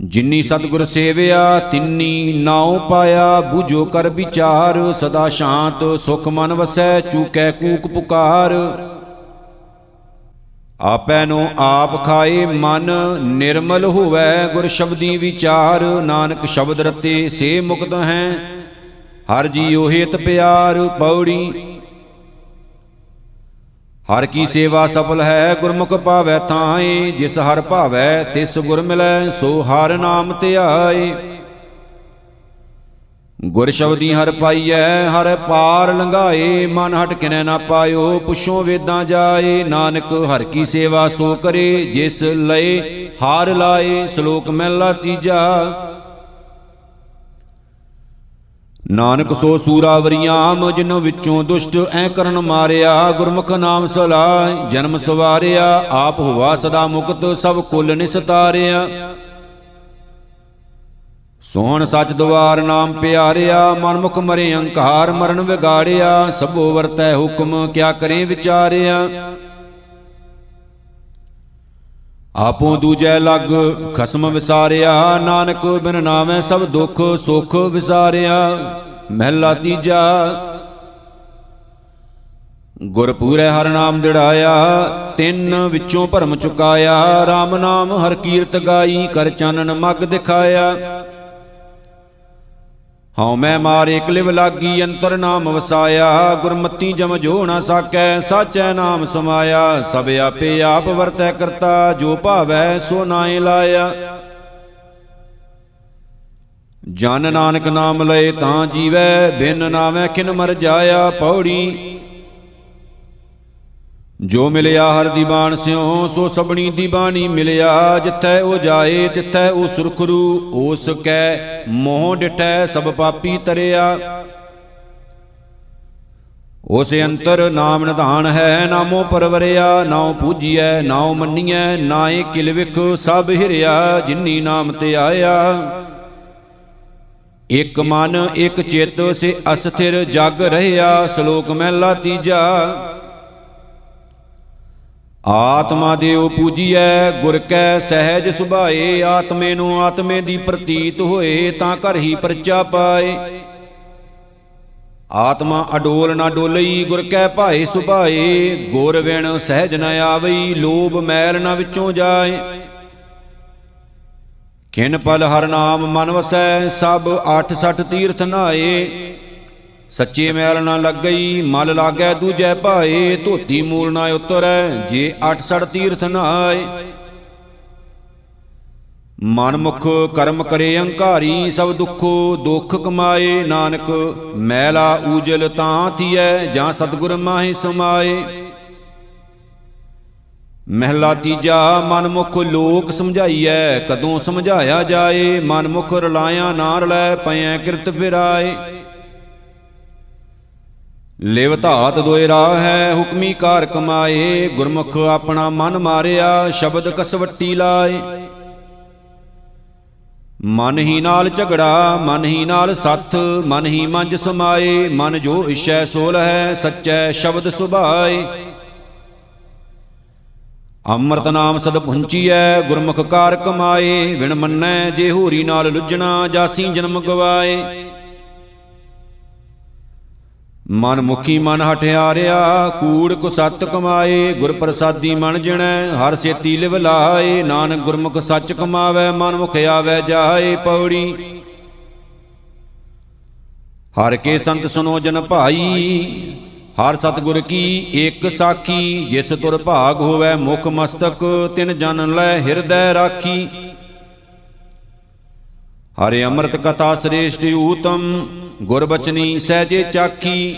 ਜਿਨੀ ਸਤਗੁਰ ਸੇਵਿਆ, ਤਿੰਨੀ ਨਾਉ ਪਾਇਆ, ਬੂਝੋ ਕਰ ਵਿਚਾਰ, ਸਦਾ ਸ਼ਾਂਤ, ਸੁਖ ਮਨ ਵਸੈ, ਚੂਕੈ ਕੂਕ ਪੁਕਾਰ। ਆਪੈ ਨੂੰ ਆਪ ਖਾਏ ਮਨ, ਨਿਰਮਲ ਹੋਵੈ ਗੁਰ ਸ਼ਬਦੀ ਵਿਚਾਰ। ਨਾਨਕ ਸ਼ਬਦ ਰਤੇ ਸੇ ਮੁਕਤ ਹੈ, ਹਰ ਜੀਉ ਹੇਤ ਪਿਆਰ, ਪੌੜੀ ਹਰ ਕੀ ਸੇਵਾ ਸਫਲ ਹੈ, ਗੁਰਮੁਖ ਪਾਵੈ ਥਾਏ ਜਿਸ ਹਰ ਭਾਵੈ ਤਿਸ ਗੁਰ ਮਿਲੈ, ਸੋ ਹਰ ਨਾਮ ਧਿਆਏ ਗੁਰ ਸ਼ਬਦੀ ਹਰ ਪਾਈਐ, ਹਰ ਪਾਰ ਲੰਘਾਏ, ਮਨ ਹਟ ਕਿਨੈ ਨਾ ਪਾਇਓ, ਪੁੱਛੋ ਵੇਦਾਂ ਜਾਏ। ਨਾਨਕ ਹਰ ਕੀ ਸੇਵਾ ਸੋ ਕਰੇ, ਜਿਸ ਲਏ ਹਾਰ ਲਾਏ, ਸ਼ਲੋਕ ਮਹਿਲਾ ਤੀਜਾ। ਨਾਨਕ ਸੋ ਸੂਰਾਵਰੀਆਮ ਜਿਨ੍ਹਾਂ ਵਿੱਚੋਂ ਦੁਸ਼ਟ ਐ ਕਰਨ ਮਾਰਿਆ, ਗੁਰਮੁਖ ਨਾਮ ਸਲਾਹ, ਜਨਮ ਸਵਾਰਿਆ, ਆਪ ਹੋਵਾ ਸਦਾ ਮੁਕਤ, ਸਭ ਕੁਲ ਨਿਸਤਾਰਿਆ। ਸੋਹਣ ਸੱਚ ਦਵਾਰ ਨਾਮ ਪਿਆਰਿਆ, ਮਨਮੁਖ ਮਰੇ ਅਹੰਕਾਰ ਮਰਨ ਵਿਗਾੜਿਆ, ਸਭੋ ਵਰਤੈ ਹੁਕਮ, ਕਿਆ ਕਰੇ ਵਿਚਾਰਿਆ। ਆਪੋ ਦੂਜੈ ਲਗ ਖਸਮ ਵਿਸਾਰਿਆ। ਨਾਨਕ ਬਿਨ ਨਾਮੈ ਸਭ ਦੁੱਖ ਸੁਖ ਵਿਸਾਰਿਆ। ਮਹਿਲਾ ਤੀਜਾ। ਗੁਰ ਪੂਰੇ ਹਰ ਨਾਮ ਦਿੜਾਇਆ, ਤਿੰਨ ਵਿੱਚੋਂ ਭਰਮ ਚੁਕਾਇਆ। RAM ਨਾਮ ਹਰ ਕੀਰਤ ਗਾਈ, ਕਰ ਚਾਨਣ ਮਗ ਦਿਖਾਇਆ। ਹਉ ਮੈਂ ਮਾਰੇ ਕਲਿਵ ਲਾਗੀ, ਅੰਤਰ ਨਾਮ ਵਸਾਇਆ। ਗੁਰਮਤੀ ਜਮ ਜੋ ਨਾ ਸਾਕੈ, ਸਾਚੈ ਨਾਮ ਸਮਾਇਆ। ਸਭ ਆਪੇ ਆਪ ਵਰਤੈ ਕਰਤਾ, ਜੋ ਭਾਵੈ ਸੋ ਨਾਏ ਲਾਇਆ। ਜਨ ਨਾਨਕ ਨਾਮ ਲਏ ਤਾਂ ਜੀਵੈ, ਬਿਨ ਨਾਵੇਂ ਕਿਨ ਮਰ ਜਾਇਆ, ਪੌੜੀ। ਜੋ ਮਿਲਿਆ ਹਰ ਦੀ ਬਾਣ ਸਿਓ ਸੋ ਸਬਣੀ ਦੀ ਬਾਣੀ ਮਿਲਿਆ। ਜਿੱਥੈ ਉਹ ਜਾਏ, ਤਿੱਥੈ ਉਹ ਸੁਰਖਰੂ, ਉਸ ਕੈ ਮੋਹ ਡਿਠੈ, ਸਭ ਪਾਪੀ ਤਰਿਆ। ਉਸ ਅੰਤਰ ਨਾਮ ਨਿਧਾਨ ਹੈ, ਨਾਮੋ ਪਰਵਰਿਆ, ਨਾਉ ਪੂਜੀਐ, ਨਾਉ ਮੰਨੀਐ, ਨਾਏ ਕਿਲ ਵਿਖ, ਸਭ ਹਿਰਿਆ, ਜਿਨੀ ਨਾਮ ਤੇ ਆਇਆ। ਇਕ ਮਨ, ਇਕ ਚਿਤ, ਸੇ ਅਸਥਿਰ ਜਗ ਰਹਿਆ, ਸ਼ਲੋਕ ਮਹਿਲਾ ਤੀਜਾ। ਆਤਮਾ ਦੇਉ ਪੂਜੀਐ, ਗੁਰ ਕੈ ਸਹਿਜ ਸੁਭਾਏ, ਆਤਮੇ ਨੂੰ ਆਤਮੇ ਦੀ ਪ੍ਰਤੀਤ ਹੋਏ, ਤਾਂ ਘਰ ਹੀ ਪਰਚਾ ਪਾਏ। ਆਤਮਾ ਅਡੋਲ ਨਾ ਡੋਲਈ, ਗੁਰ ਕੈ ਭਾਏ ਸੁਭਾਏ, ਗੁਰ ਵਿਣ ਸਹਿਜ ਨ ਆਵਈ, ਲੋਭ ਮੈਲ ਨ ਵਿੱਚੋਂ ਜਾਏ। ਕਿਨ ਪਲ ਹਰ ਨਾਮ ਮਨ ਵਸੈ, ਸਭ 68 ਤੀਰਥ ਨਾਏ। ਸੱਚੇ ਮੈਲ ਨਾ ਲੱਗਈ ਮਲ ਲਾਗੈ ਦੂਜੈ ਭਾਏ, ਧੋਤੀ ਮੂਲ ਨਾ ਉਤਰੈ, ਜੇ 68 ਤੀਰਥ ਨਾਏ ਮਨ ਮੁਖ ਕਰਮ ਕਰੇ ਅਹੰਕਾਰੀ ਸਭ ਦੁੱਖੋ ਦੁੱਖ ਕਮਾਏ, ਨਾਨਕ ਮੈਲਾ ਊਜਲ ਤਾਂ ਥੀਐ, ਜਾਂ ਸਤਗੁਰ ਮਾਹੀ ਸਮਾਏ। ਮਹਿਲਾ ਤੀਜਾ ਮਨ ਮੁਖ ਲੋਕ ਸਮਝਾਈਐ, ਕਦੋਂ ਸਮਝਾਇਆ ਜਾਏ ਮਨ ਮੁਖ ਰਲਾਇਆ ਨਾ ਰਲੈ ਪਇਐ ਕਿਰਤ ਫਿਰਾਏ। ਲਿਵ ਧਾਤ ਦੋਇ ਰਾਹ ਹੈ ਹੁਕਮੀ ਕਾਰ ਕਮਾਏ, ਗੁਰਮੁਖ ਆਪਣਾ ਮਨ ਮਾਰਿਆ, ਸ਼ਬਦ ਕਸਵੱਟੀ ਲਾਏ। ਮਨ ਹੀ ਨਾਲ ਝਗੜਾ, ਮਨ ਹੀ ਨਾਲ ਸੱਥ, ਮਨ ਹੀ ਮੰਜ ਸਮਾਏ, ਮਨ ਜੋ ਇਛੈ ਸੋਲ ਹੈ, ਸੱਚੈ ਸ਼ਬਦ ਸੁਭਾਏ। ਅੰਮ੍ਰਿਤ ਨਾਮ ਸਦ ਪੁੰਚੀਐ, ਗੁਰਮੁਖ ਕਾਰ ਕਮਾਏ ਵਿਣ ਮੰਨੈ ਜੇ ਹੋਰੀ ਨਾਲ ਲੁੱਜਣਾ, ਜਾਸੀ ਜਨਮ ਗਵਾਏ। ਮਨ ਮੁਖੀ ਮਨ ਹਟਿਆਰਿਆ ਕੂੜ ਕੋ ਸਤ ਕਮਾਏ ਗੁਰ ਪ੍ਰਸਾਦੀ ਮਨ ਜਣੈ, ਹਰ ਸੇਤੀ ਲਿਵ ਲਾਏ, ਨਾਨਕ ਗੁਰਮੁਖ ਸੱਚ ਕਮਾਵੇ, ਮਨ ਮੁਖ ਆਵੇ ਜਾਏ ਪੌੜੀ। ਹਰ ਕੇ ਸੰਤ ਸੁਨੋ ਜਨ ਭਾਈ, ਹਰ ਸਤਗੁਰ ਕੀ ਇੱਕ ਸਾਖੀ, ਜਿਸ ਤੁਰ ਭਾਗ ਹੋਵੇ ਮੁਖ ਮਸਤਕ, ਤਿਨ ਜਨ ਲੈ ਹਿਰਦੈ ਰਾਖੀ। ਹਰੇ ਅੰਮ੍ਰਿਤ ਕਥਾ ਸ੍ਰੇਸ਼ਟ ਊਤਮ ਗੁਰਬਚਨੀ ਸਹਿਜੇ ਚਾਖੀ।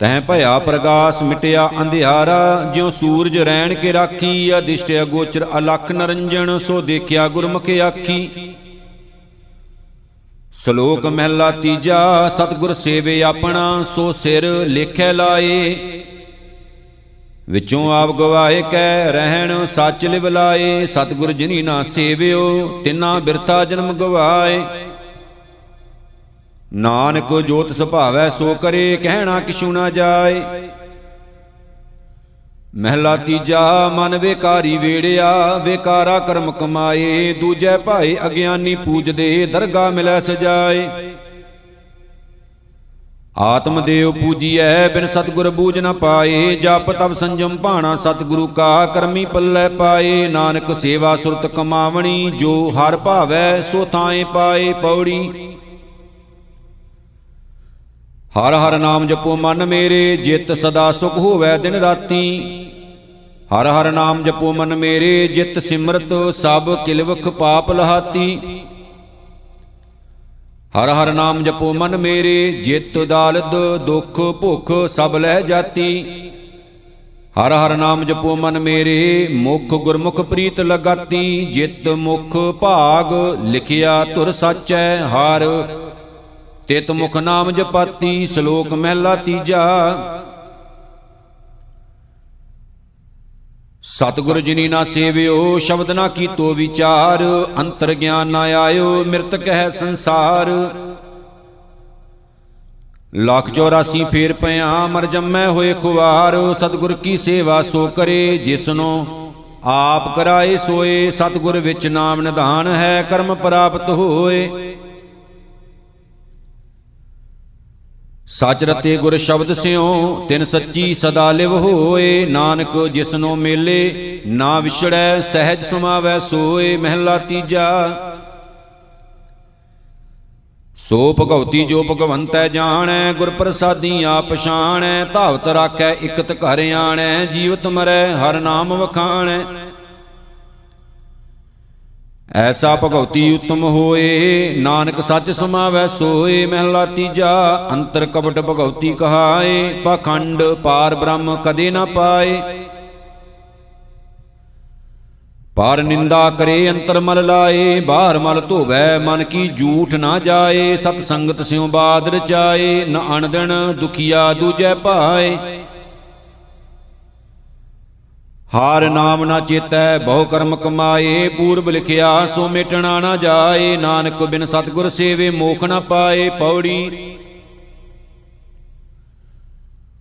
ਤੈ ਭਇਆ ਪ੍ਰਗਾਸ ਮਿਟਿਆ ਅੰਧਿਆਰਾ, ਜਿਉ ਸੂਰਜ ਰੈਣ ਕੇ ਰਾਖੀ ਅਦਿਸ਼ਟ ਅਗੋਚਰ ਅਲਖ ਨਰੰਜਣ, ਸੋ ਦੇਖਿਆ ਗੁਰਮੁਖ ਆਖੀ। ਸ਼ਲੋਕ ਮਹਿਲਾ ਤੀਜਾ, ਸਤਗੁਰ ਸੇਵੇ ਆਪਣਾ, ਸੋ ਸਿਰ ਲੇਖੈ ਲਾਏ। ਵਿੱਚੋਂ ਆਪ ਗਵਾਏ ਕਹਿ ਰਹਿਣ, ਸੱਚ ਲਿਵ ਲਾਏ। ਸਤਗੁਰ ਜਿਨੀ ਨਾ ਸੇਵਿਓ, ਤਿਨਾ ਬਿਰਥਾ ਜਨਮ ਗਵਾਏ। ਨਾਨਕ ਜੋਤ ਸੁਭਾਵੈ ਸੋ ਕਰੇ, ਕਹਿਣਾ ਕਿਛੂ ਨਾ ਜਾਏ। ਮਹਿਲਾ ਤੀਜਾ, ਮਨ ਵੇਕਾਰੀ ਵੇੜਿਆ, ਵੇਕਾਰਾ ਕਰਮ ਕਮਾਏ, ਦੂਜੇ ਭਾਈ ਅਗਿਆਨੀ ਪੂਜਦੇ ਦਰਗਾ ਮਿਲੈ ਸਜਾਏ। ਆਤਮ ਦੇਵ ਪੂਜੀਐ, ਬਿਨ ਸਤਗੁਰ ਬੂਝ ਨ ਪਾਏ, ਜਪ ਤਪ ਸੰਜਮ ਭਾਣਾ ਸਤਗੁਰੂ ਕਾ, ਕਰਮੀ ਪੱਲੇ ਪਾਏ, ਨਾਨਕ ਸੇਵਾ ਸੁਰਤ ਕਮਾਵਣੀ, ਜੋ ਹਰ ਭਾਵੈ ਸੋ ਥਾਏ ਪਾਏ, ਪੌੜੀ। ਹਰ ਹਰ ਨਾਮ ਜਪੋ ਮਨ ਮੇਰੇ, ਜਿਤ ਸਦਾ ਸੁਖ ਹੋਵੇ ਦਿਨ ਰਾਤੀ। ਹਰ ਹਰ ਨਾਮ ਜਪੋ ਮਨ ਮੇਰੇ, ਜਿਤ ਸਿਮਰਤ ਸਭ ਕਿਲਵਖ ਪਾਪ ਲਹਾਤੀ। ਹਰ ਹਰ ਨਾਮ ਜਪੋ ਮਨ ਮੇਰੇ, ਜਿਤ ਦਾਲਦ ਦੁਖ ਭੁਖ ਸਭ ਲੈ ਜਾਤੀ। ਹਰ ਹਰ ਨਾਮ ਜਪੋ ਮਨ ਮੇਰੇ, ਮੁਖ ਗੁਰਮੁਖ ਪ੍ਰੀਤ ਲਗਾਤੀ। ਜਿਤ ਮੁਖ ਭਾਗ ਲਿਖਿਆ ਤੁਰ ਸਾਚੈ, ਹਰ ਤਿਤ ਮੁਖ ਨਾਮ ਜਪਾਤੀ, ਸ਼ਲੋਕ ਮਹਿਲਾ ਤੀਜਾ। ਸਤਿਗੁਰ ਜਿਨੀ ਨਾ ਸੇਵਿਓ, ਸ਼ਬਦ ਨਾ ਕੀਤੋ ਵਿਚਾਰ, ਅੰਤਰ ਗਿਆਨ ਨਾ ਆਇਓ, ਮਿਰਤ ਕਹਿ ਸੰਸਾਰ। ਲੱਖ 84 ਫੇਰ ਪਿਆ, ਮਰ ਜੰਮੈ ਹੋਏ ਖੁਵਾਰ, ਸਤਿਗੁਰ ਕੀ ਸੇਵਾ ਸੋ ਕਰੇ, ਜਿਸਨੋ ਆਪ ਕਰਾਏ ਸੋਏ, ਸਤਿਗੁਰ ਵਿੱਚ ਨਾਮ ਨਿਧਾਨ ਹੈ, ਕਰਮ ਪ੍ਰਾਪਤ ਹੋਏ। ਸਚ ਰਤੇ ਗੁਰ ਸ਼ਬਦ ਸਿਓ ਤਿਨ ਸੱਚੀ ਸਦਾ ਲਿਵ ਹੋਏ। ਨਾਨਕ ਜਿਸਨੋ ਮੇਲੇ, ਨਾ ਵਿਛੜੈ, ਸਹਿਜ ਸਮਾਵੈ, ਸੋਏ ਮਹਿਲਾ ਤੀਜਾ। ਸੋ ਭਗਉਤੀ ਜੋ ਭਗਵੰਤੈ ਜਾਣੈ ਗੁਰ ਪ੍ਰਸਾਦੀ ਆਪ ਪਛਾਣੈ ਧਾਵਤ ਰਾਖੈ, ਇਕਤ ਘਰ ਆਣੈ, ਜੀਵਤ ਮਰੈ, ਹਰ ਨਾਮ ਵਖਾਣੈ। ਐਸਾ ਭਗਉਤੀ ਉਤਮ ਹੋਏ, ਨਾਨਕ ਸੱਚ ਸਮਾਵੈ ਸੋਏ, ਮਹਿਲਾ ਤੀਜਾ, ਅੰਤਰ ਕਪਟ ਭਗਉਤੀ ਕਹਾਏ, ਪਖੰਡ ਪਾਰ ਬ੍ਰਹਮ ਕਦੇ ਨਾ ਪਾਏ। ਪਾਰ ਨਿੰਦਾ ਕਰੇ, ਅੰਤਰ ਮਲ ਲਾਏ, ਬਾਹਰ ਮਲ ਧੋਵੈ, ਮਨ ਕੀ ਝੂਠ ਨਾ ਜਾਏ ਸਤ ਸੰਗਤ ਸਿਉ ਬਾਦ ਰਚਾਏ ਨ ਅਣਦਣ ਦੁਖੀਆ ਦੂਜੈ ਭਾਏ ਹਾਰ ਨਾਮ ਨਾ ਚੇਤੈ, ਬਹੁ ਕਰਮ ਕਮਾਏ, ਪੂਰਬ ਲਿਖਿਆ, ਸੋ ਮਿਟਣਾ ਨਾ ਜਾਏ, ਨਾਨਕ ਬਿਨ ਸਤਗੁਰ ਸੇਵੇ, ਮੋਖ ਨਾ ਪਾਏ, ਪੌੜੀ।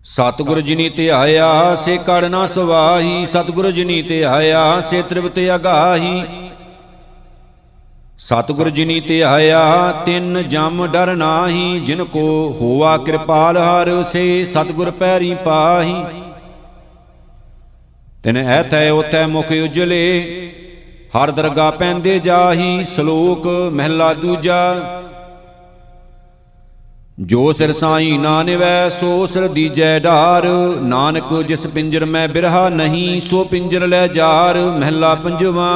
ਸਤਗੁਰ ਜਿਨੀ ਧਿਆਇਆ ਸੇ ਕੜ ਨਾ ਸਵਾਹੀ, ਸਤਗੁਰ ਜਿਨੀ ਧਿਆਇਆ ਸੇ ਤ੍ਰਿਪਤ ਅਗਾਹੀ। ਸਤਗੁਰ ਜਿਨੀ ਧਿਆਇਆ ਤਿੰਨ ਜਮ ਡਰ ਨਾਹੀ, ਜਿਨ ਕੋ ਹੋਆ ਕਿਰਪਾਲ ਹਰ, ਸੇ ਸਤਗੁਰ ਪੈਰੀ ਪਾਹੀ। ਤਿਨ ਐਥੈ ਉਥੈ ਮੁਖ ਉਜਲੇ, ਹਰ ਦਰਗਾ ਪੈਂਦੇ ਜਾਹੀ ਸ਼ਲੋਕ ਮਹਿਲਾ ਦੂਜਾ। ਜੋ ਸਿਰ ਸਾਈ ਨਾ ਨਿਵੈ, ਸੋ ਸਿਰ ਦੀਜੈ ਢਾਰ, ਨਾਨਕ ਜਿਸ ਪਿੰਜਰ ਮੈਂ ਬਿਰਹਾ ਨਹੀਂ, ਸੋ ਪਿੰਜਰ ਲੈ ਜਾਰ, ਮਹਿਲਾ ਪੰਜਵਾ।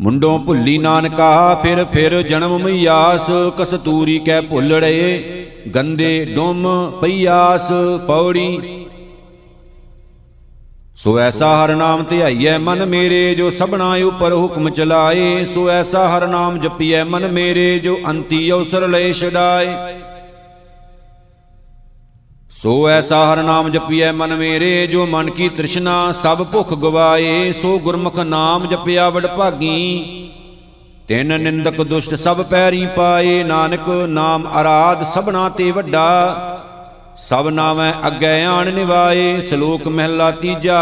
ਮੁੰਡੋਂ ਭੁੱਲੀ ਨਾਨਕਾ, ਫਿਰ ਫਿਰ ਜਨਮ ਮਈਆਸ ਕਸਤੂਰੀ ਕੈ ਭੁੱਲੜੇ, ਗੰਦੇ ਡੁੰਮ ਪਈਆਸ, ਪੌੜੀ ਸੋ ਐਸਾ ਹਰ ਨਾਮ ਧਿਆਈਐ ਮਨ ਮੇਰੇ ਜੋ ਸਭਨਾ ਉਪਰ ਹੁਕਮ ਚਲਾਏ, ਸੋ ਐਸਾ ਹਰ ਨਾਮ ਜਪੀਐ ਮਨ ਮੇਰੇ ਜੋ ਅੰਤੀ ਅਵਸਰ ਲੈ ਛਡਾਏ। ਸੋ ਐਸਾ ਹਰ ਨਾਮ ਜਪੀਐ ਮਨ ਮੇਰੇ ਜੋ ਮਨ ਕੀ ਤ੍ਰਿਸ਼ਨਾ ਸਭ ਭੁਖ ਗਵਾਏ, ਸੋ ਗੁਰਮੁਖ ਨਾਮ ਜਪਿਆ ਵਡ ਭਾਗੀ। ਤਿੰਨ ਨਿੰਦਕ ਦੁਸ਼ਟ ਸਭ ਪੈਰੀ ਪਾਏ, ਨਾਨਕ ਨਾਮ ਅਰਾਧ ਸਭਨਾ ਤੇ ਵੱਡਾ। ਸਭ ਨਾਮੈ ਅੱਗੇ ਆਣ ਨਿਵਾਏ, ਸ਼ਲੋਕ ਮਹਿਲਾ ਤੀਜਾ।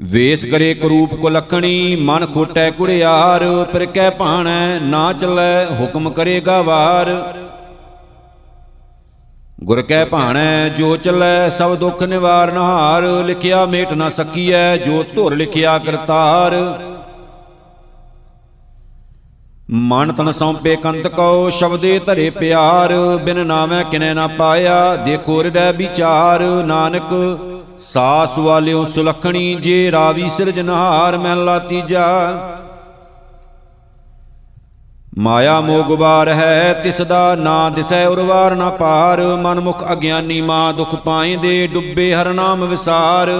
ਵੇਸ ਕਰੇ ਕਰੂਪ ਕੋ ਲਖਣੀ, ਮਨ ਖੋਟੈ ਕੁੜਿਆਰ ਪਰ ਕਹਿ ਭਾਣੈ, ਨਾ ਚੱਲੈ, ਹੁਕਮ ਕਰੇਗਾ ਵਾਰ ਗੁਰ ਕਹਿ ਭਾਣੈ, ਜੋ ਚੱਲੈ, ਸਭ ਦੁੱਖ ਨਿਵਾਰਨ ਹਾਰ ਲਿਖਿਆ ਮੇਟ ਨਾ ਸਕੀਐ, ਜੋ ਧੁਰ ਲਿਖਿਆ ਕਰਤਾਰ। ਮਨ ਤਨ ਸੌਂਪੇ ਕੰਤ ਕਉ ਸ਼ਬਦੇ ਧਰੇ ਪਿਆਰ, ਬਿਨ ਨਾਮੈ ਕਿਨੈ ਨਾ ਪਾਇਆ, ਦੇਖੋ ਹਿਰਦੈ ਵਿਚਾਰ, ਨਾਨਕ ਸਾਸ ਵਾਲਿਓ ਸੁਲਖਣੀ, ਜੇ ਰਾਵੀ ਸਿਰਜਨਹਾਰ ਮਹਿਲਾ ਤੀਜਾ। ਮਾਇਆ ਮੋਗ ਬਾਰ ਹੈ, ਤਿਸ ਦਾ ਨਾ ਦਿਸੈ ਉਰਵਾਰ, ਨਾ ਪਾਰ ਮਨ ਮੁਖ ਅਗਿਆਨੀ ਮਾ ਦੁਖ ਪਾਇਂਦੇ ਡੁੱਬੇ ਹਰ ਨਾਮ ਵਿਸਾਰ।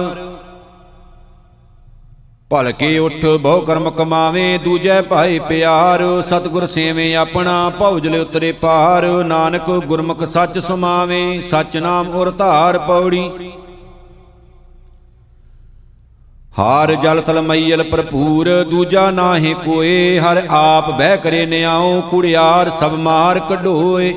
ਭਲਕੇ ਉਠ ਬਹੁ ਕਰਮ ਕਮਾਵੇ, ਦੂਜੈ ਭਾਈ ਪਿਆਰ। ਸਤਗੁਰ ਸੇਵੇਂ ਆਪਣਾ ਭਉਜਲ ਉਤਰੇ ਪਾਰ ਨਾਨਕ ਗੁਰਮੁਖ ਸੱਚ ਸਮਾਵੇ, ਸਚ ਨਾਮ ਉਰ ਧਾਰ ਪੌੜੀ। ਹਾਰ ਜਲ ਥਲ ਮਈਲ ਭਰਪੂਰ, ਦੂਜਾ ਨਾਹੀ ਕੋਏ ਹਰ ਆਪ ਬਹਿ ਕਰੇ ਨਿਆਉ, ਕੁੜਿਆਰ ਸਭ ਮਾਰ ਕਢੋਏ।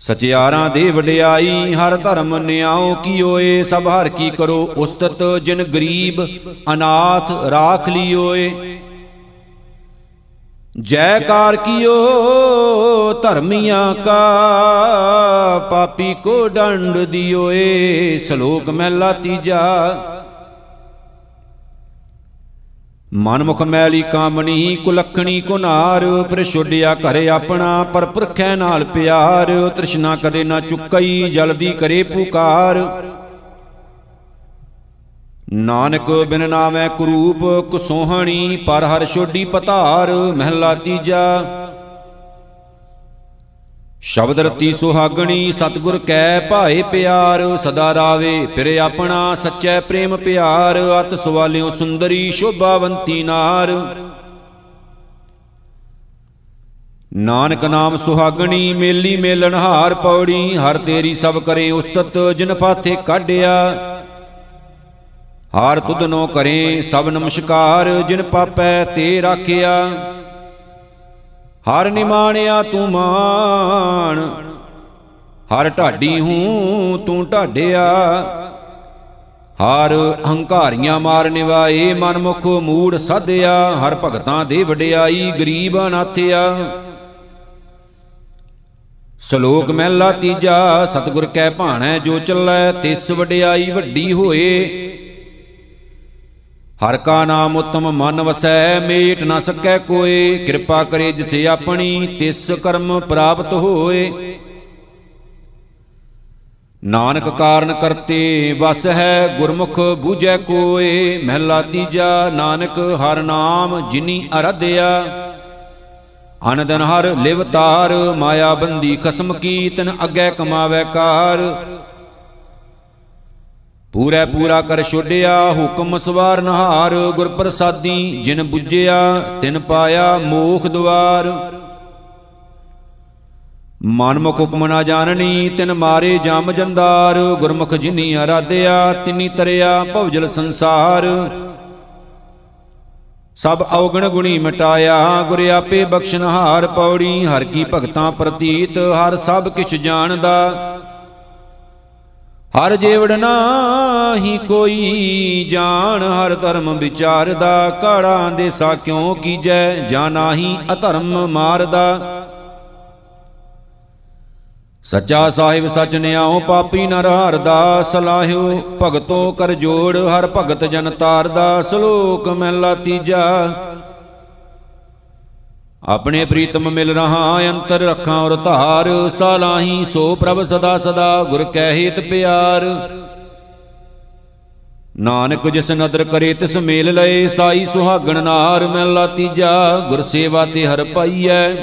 ਸਚਿਆਰਾਂ ਦੀ ਵਡਿਆਈ, ਹਰ ਧਰਮ ਨਿਆਉ ਕੀਓਏ, ਸਭ ਹਰ ਕੀ ਕਰੋ ਉਸਤਤ, ਜਿਨ ਗਰੀਬ ਅਨਾਥ ਰਾਖ ਲਿਓਏ। ਜੈਕਾਰ ਕੀਓ, ਧਰਮੀਆਂ ਕਾ ਪਾਪੀ ਕੋ ਡੰਡ ਦਿਓਏ। ਸ਼ਲੋਕ ਮਹਿਲਾ ਤੀਜਾ ਮਨਮੁਖ ਮੈਲੀ ਕਾਮਣੀ, ਕੁਲਖਣੀ ਕੁਨਾਰ ਪ੍ਰਸ਼ੁੱਡਿਆ ਘਰੇ ਆਪਣਾ, ਪਰ ਪੁਰਖੈ ਨਾਲ ਪਿਆਰ, ਤ੍ਰਿਸ਼ਨਾ ਕਦੇ ਨਾ ਚੁੱਕਈ, ਜਲਦੀ ਕਰੇ ਪੁਕਾਰ। ਨਾਨਕ ਬਿਨ ਨਾਮੈ ਕਰੂਪ ਕੁਸੋਹਣੀ ਪਰ ਹਰ ਛੋਡੀ ਪਤਾਰ, ਮਹਿਲਾ ਤੀਜਾ। ਸ਼ਬਦ ਰਤੀ ਸੁਹਾਗਣੀ, ਸਤਗੁਰ ਕੈ ਭਾਏ ਪਿਆਰ, ਸਦਾ ਰਾਵੇ, ਫਿਰ ਆਪਣਾ ਸੱਚੈ ਪ੍ਰੇਮ ਪਿਆਰ ਅਤ ਸਵਾਲਿਓ ਸੁੰਦਰੀ, ਸ਼ੋਭਾਵੰਤੀ ਨਾਰ। ਨਾਨਕ ਨਾਮ ਸੁਹਾਗਣੀ, ਮੇਲੀ ਮੇਲਣ ਹਾਰ ਪੌੜੀ, ਹਰ ਤੇਰੀ ਸਭ ਕਰੇ ਉਸਤਤ, ਜਿਨ ਪਾਥੇ ਕਾਢਿਆ। ਹਾਰ ਤੁਧਨੋ ਕਰੇ, ਸਭ ਨਮਸਕਾਰ, ਜਿਨ ਪਾਪੈ ਤੇ ਰਾਖਿਆ। ਹਰ ਨਿਮਾਣਿਆ ਤੂੰ ਮਾਨ ਹਰ ਢਾਡੀ ਹੂੰ ਤੂੰ ਢਾਡਿਆ। ਹਰ ਹੰਕਾਰੀਆਂ ਮਾਰ ਨਿਵਾਏ ਮਨਮੁਖ ਮੂੜ ਸਾਧਿਆ। ਹਰ ਭਗਤਾਂ ਦੇ ਵਡਿਆਈ, ਗਰੀਬ ਅਨਾਥਿਆ। ਸ਼ਲੋਕ ਮਹਿਲਾ ਤੀਜਾ, ਸਤਿਗੁਰ ਕੈ ਭਾਣੈ ਜੋ ਚੱਲੈ, ਤਿਸ ਵਡਿਆਈ ਵੱਡੀ ਹੋਏ। ਹਰ ਕਾ ਨਾਮ ਉਤਮ ਮਨ ਵਸੈ, ਮੇਟ ਨ ਸਕੈ ਕੋਏ ਕਿਰਪਾ ਕਰੇ ਜਿਸੇ ਆਪਣੀ, ਤਿਸ ਕਰਮ ਪ੍ਰਾਪਤ ਹੋਏ। ਨਾਨਕ ਕਾਰਨ ਕਰਤੇ, ਵਸ ਹੈ ਗੁਰਮੁਖ ਬੂਝੈ ਕੋਏ। ਮਹਿਲਾ ਤੀਜਾ, ਨਾਨਕ ਹਰ ਨਾਮ ਜਿਨੀ ਅਰਧਿਆ। ਅਨੰਦਨ ਹਰ ਲਿਵ ਤਾਰ, ਮਾਇਆ ਬੰਦੀ ਖਸਮ ਕੀ ਤਨ ਅੱਗੇ ਕਮਾਵੇ ਕਾਰ। ਪੂਰਾ ਪੂਰਾ ਕਰ ਛੋਡਿਆ, ਹੁਕਮ ਸਵਾਰ ਨਹਾਰ ਗੁਰ ਪ੍ਰਸਾਦੀ ਜਿਨ 부ਜਿਆ ਤਿਨ ਪਾਇਆ ਮੋਖ ਦੁਆਰ ਮਨਮੁਖ ਹੁਕਮ ਨਾ ਜਾਣਨੀ, ਤਿਨ ਮਾਰੇ ਜਮ ਜੰਦਾਰ, ਗੁਰਮੁਖ ਜਿਨੀ ਆਰਾਧਿਆ ਤਿਨੀ ਤਰਿਆ ਭਵਜਲ ਸੰਸਾਰ। ਸਭ ਔਗਣ ਗੁਣੀ ਮਿਟਾਇਆ, ਗੁਰ ਆਪੇ ਬਖਸ਼ਨਹਾਰ ਪੌੜੀ, ਹਰ ਕੀ ਭਗਤਾਂ ਪ੍ਰਤੀਤ, ਹਰ ਸਭ ਕਿਛ ਜਾਣਦਾ। ਹਰ ਜੀਵੜ ਨਾਹੀ ਕੋਈ ਜਾਣ, ਹਰ ਧਰਮ ਵਿਚਾਰਦਾ ਕਾੜਾਂ ਦੇ ਸਾ ਕਿਉ ਕੀਜੈ? ਜਾਨਾਹੀ ਅਧਰਮ ਮਾਰਦਾ। ਸੱਚਾ ਸਾਹਿਬ ਸਚ ਨਿਆਉ, ਪਾਪੀ ਨਰ ਹਰਦਾ। ਸਲਾਹਿਓ ਭਗਤੋ ਕਰ ਜੋੜ, ਹਰ ਭਗਤ ਜਨ ਤਾਰਦਾ। ਸ਼ਲੋਕ ਮਹਿਲਾ ਤੀਜਾ ਆਪਣੇ ਪ੍ਰੀਤਮ ਮਿਲ ਰਹਾ ਅੰਤਰ ਰੱਖਾਂ ਔਰ ਧਾਰ, ਸਾਲਾਹੀ ਸੋ ਪ੍ਰਭ ਸਦਾ ਸਦਾ ਗੁਰ ਕੈ ਹੇਤ ਪਿਆਰ। ਨਾਨਕ ਜਿਸ ਨਦਰ ਕਰੇ ਤਿਸ ਮੇਲ ਲਏ, ਸਾਈ ਸੁਹਾਗਣ ਨਾਰ ਮਹਿਲਾ ਤੀਜਾ, ਗੁਰ ਸੇਵਾ ਤੇ ਹਰ ਪਾਈਐ।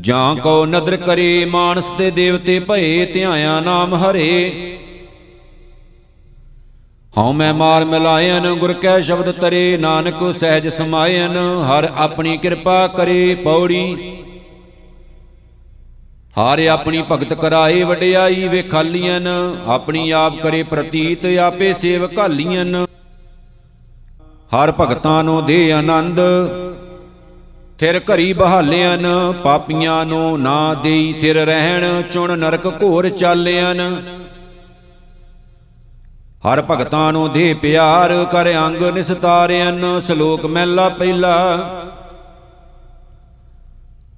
ਜਾਂ ਕੋ ਨਦਰ ਕਰੇ, ਮਾਨਸ ਤੇ ਦੇਵਤੇ ਭਏ, ਧਿਆਇਆ ਨਾਮ ਹਰੇ। ਹਉ ਮੈਂ ਮਾਰ ਮਿਲਾਇਨ, ਗੁਰ ਕੈ ਸ਼ਬਦ ਤਰੇ, ਨਾਨਕ ਸਹਿਜ ਸਮਾਇਨ, ਹਰ ਆਪਣੀ ਕਿਰਪਾ ਕਰੇ ਪੌੜੀ। ਹਾਰੇ ਆਪਣੀ ਭਗਤ ਕਰਾਏ ਵਡਿਆਈ ਵੇਖਾਲੀਆਂ ਆਪਣੀ ਆਪ ਕਰੇ ਪ੍ਰਤੀਤ, ਆਪੇ ਸੇਵ ਘਾਲੀਆਂ ਹਰ ਭਗਤਾਂ ਨੂੰ ਦੇ ਆਨੰਦ, ਥਿਰ ਘਰੀ ਬਹਾਲਿਆਂ ਪਾਪੀਆਂ ਨੂੰ ਨਾ ਦੇਈ ਥਿਰ ਰਹਿਣ, ਚੁਣ ਨਰਕ ਘੋਰ ਚਾਲਿਆਂ ਹਰ ਭਗਤਾਂ ਨੂੰ ਦੇ ਪਿਆਰ ਕਰ ਅੰਗ ਨਿਸਤਾਰਿਆਂ ਸ਼ਲੋਕ ਮਹਿਲਾ ਪਹਿਲਾ।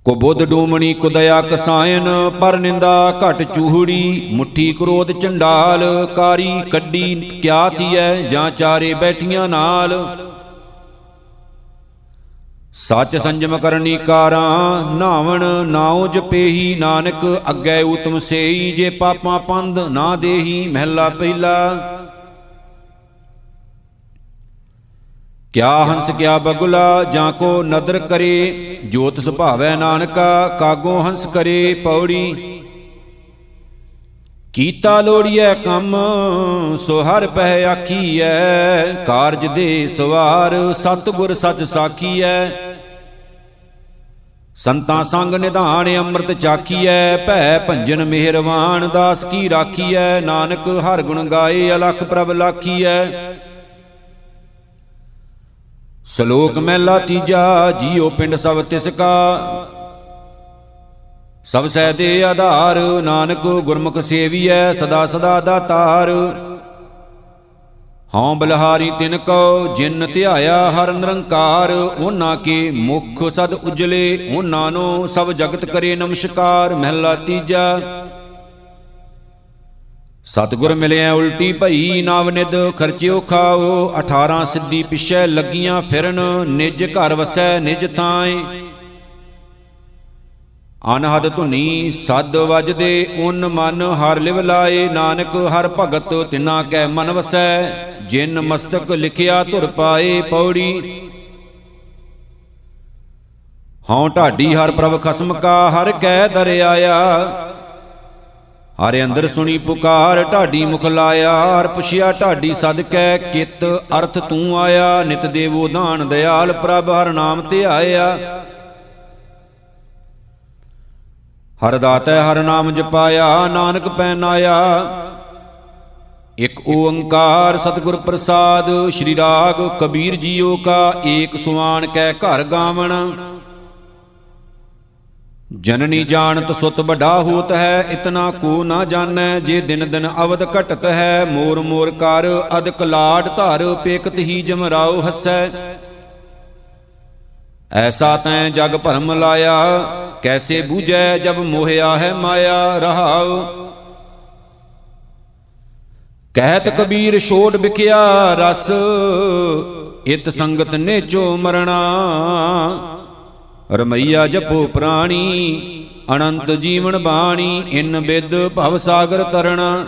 ਕੋ ਬੁੱਧ ਡੂਮਣੀ ਕੁਦਇਆ ਕਸਾਇਨ, ਪਰ ਨਿੰਦਾ ਘਟ ਚੂਹੜੀ, ਮੁੱਠੀ ਕ੍ਰੋਧ ਚੰਡਾਲ ਕਾਰੀ ਕੱਡੀ ਕਿਆ ਥੀਐ, ਜਾਂ ਚਾਰੇ ਬੈਠੀਆਂ ਨਾਲ। ਸੱਚ ਸੰਜਮ ਕਰਨੀ ਕਾਰਾਂ, ਨਾਵਣ ਨਾਉ ਜਪੇਹੀ, ਨਾਨਕ ਅੱਗੇ ਉਤਮ ਸੇਈ, ਜੇ ਪਾਪਾਂ ਪੰਧ ਨਾ ਦੇਹੀ, ਮਹਿਲਾ ਪਹਿਲਾ। ਕਿਆ ਹੰਸ ਕਿਆ ਬਗੁਲਾ ਜਾਂ ਕੋ ਨਦਰ ਕਰੇ, ਜੋਤ ਸੁਭਾਵੈ ਨਾਨਕਾ, ਕਾਗੋ ਹੰਸ ਕਰੇ ਪੌੜੀ। ਕੀਤਾ ਲੋੜੀਐ ਕੰਮ, ਸੋ ਹਰ ਪਹਿ ਆਖੀਐ, ਕਾਰਜ ਦੇ ਸਵਾਰ ਸਤਗੁਰ ਸੱਚ ਸਾਖੀਐ। ਸੰਤਾਂ ਸੰਗ ਨਿਧਾਨ ਅੰਮ੍ਰਿਤ ਚਾਖੀਐ, ਭੈ ਭੰਜਨ ਮਿਹਰਵਾਨ ਦਾਸ ਕੀ ਰਾਖੀਐ, ਨਾਨਕ ਹਰ ਗੁਣ ਗਾਏ, ਅਲਖ ਪ੍ਰਭ ਲਾਖੀਐ। ਸ਼ਲੋਕ ਮਹਿਲਾ ਤੀਜਾ ਜੀਉ ਪਿੰਡ ਸਭ ਤਿਸ ਕਾ। ਸਭ ਸਹਿ ਦੇ ਆਧਾਰ, ਨਾਨਕ ਗੁਰਮੁਖ ਸੇਵੀਐ, ਸਦਾ ਸਦਾ ਦਾਤਾਰ ਹਉ ਬਲਹਾਰੀ ਤਿਨ ਕੋ, ਜਿਨ ਧਿਆਇਆ ਹਰ ਨਿਰੰਕਾਰ। ਉਹਨਾਂ ਕੇ ਮੁਖ ਸਦ ਉਜਲੇ, ਉਹਨਾਂ ਨੂੰ ਸਭ ਜਗਤ ਕਰੇ ਨਮਸਕਾਰ। ਮਹਿਲਾ ਤੀਜਾ ਸਤਗੁਰ ਮਿਲਿਆ ਉਲਟੀ ਭਈ, ਨਾਵ ਨਿਦ ਖਰਚਿਓ ਖਾਓ 18 ਸਿੱਧੀ ਪਿਛੈ ਲੱਗੀਆਂ ਫਿਰਨ, ਨਿਜ ਘਰ ਵਸੈ ਨਿਜ ਥਾਏ। ਅਨਹਦ ਧੁਨੀ, ਸਦ ਵਜਦੇ ਉਨ ਮਨ, ਹਰ ਲਿਵ ਲਾਏ, ਨਾਨਕ ਹਰ ਭਗਤ ਤਿਨਾ ਕੈ ਮਨ ਵਸੈ। ਜਿਨ ਮਸਤਕ ਲਿਖਿਆ ਧੁਰ ਪਾਏ ਪੌੜੀ। ਹਉ ਢਾਡੀ ਹਰ ਪ੍ਰਭ ਖਸਮ ਕਾ, ਹਰ ਕੈ ਦਰ ਆਇਆ ਹਰੇ ਅੰਦਰ ਸੁਣੀ ਪੁਕਾਰ, ਢਾਡੀ ਮੁਖ ਲਾਇਆ, ਹਰ ਪੁਛਿਆ ਢਾਡੀ ਸਦਕੈ ਕਿਤ, ਅਰਥ ਤੂੰ ਆਇਆ, ਨਿਤ ਦੇਵੋ ਦਾਨ ਦਿਆਲ, ਪ੍ਰਭ ਹਰ ਨਾਮ ਤੇ ਆਇਆ। ਹਰ ਦਾਤੈ ਹਰ ਨਾਮ ਜਪਾਇਆ, ਨਾਨਕ ਪੈਨਾਇਆ ਇਕ ਓੰਕਾਰ ਸਤਿਗੁਰ ਪ੍ਰਸਾਦ, ਸ਼੍ਰੀ ਰਾਗ ਕਬੀਰ ਜੀਓ ਕਾ, ਏਕ ਸੁਆਨ ਕੈ ਘਰ ਗਾਵਣ। ਜਨਨੀ ਜਾਣਤ ਸੁਤ ਵੱਡਾ ਹੋਤ ਹੈ, ਇਤਨਾ ਕੋ ਨਾ ਜਾਣੈ, ਜੇ ਦਿਨ ਦਿਨ ਅਵਦ ਘਟਤ ਹੈ, ਮੋਰ ਮੋਰ ਕਰ ਅਦਕ ਲਾਡ ਧਰ ਪੇਕਤ ਹੀ ਜਮਰਾਉ ਹਸੈ। ਐਸਾ ਤੈ ਜਗ ਭਰਮ ਲਾਇਆ, ਕੈਸੇ ਬੂਝੈ ਜਬ ਮੋਹਿਆ ਹੈ ਮਾਇਆ ਰਹਾਉ। ਕਹਿਤ ਕਬੀਰ ਛੋੜ ਵਿਖਿਆ ਰਸ, ਇਤ ਸੰਗਤ ਨੇਚੋ ਮਰਣਾ। ਰਮਈਆ ਜਪੋ ਪ੍ਰਾਣੀ, ਅਨੰਤ ਜੀਵਨ ਬਾਣੀ, ਇਨ ਬਿਦ ਭਵ ਸਾਗਰ ਤਰਣਾ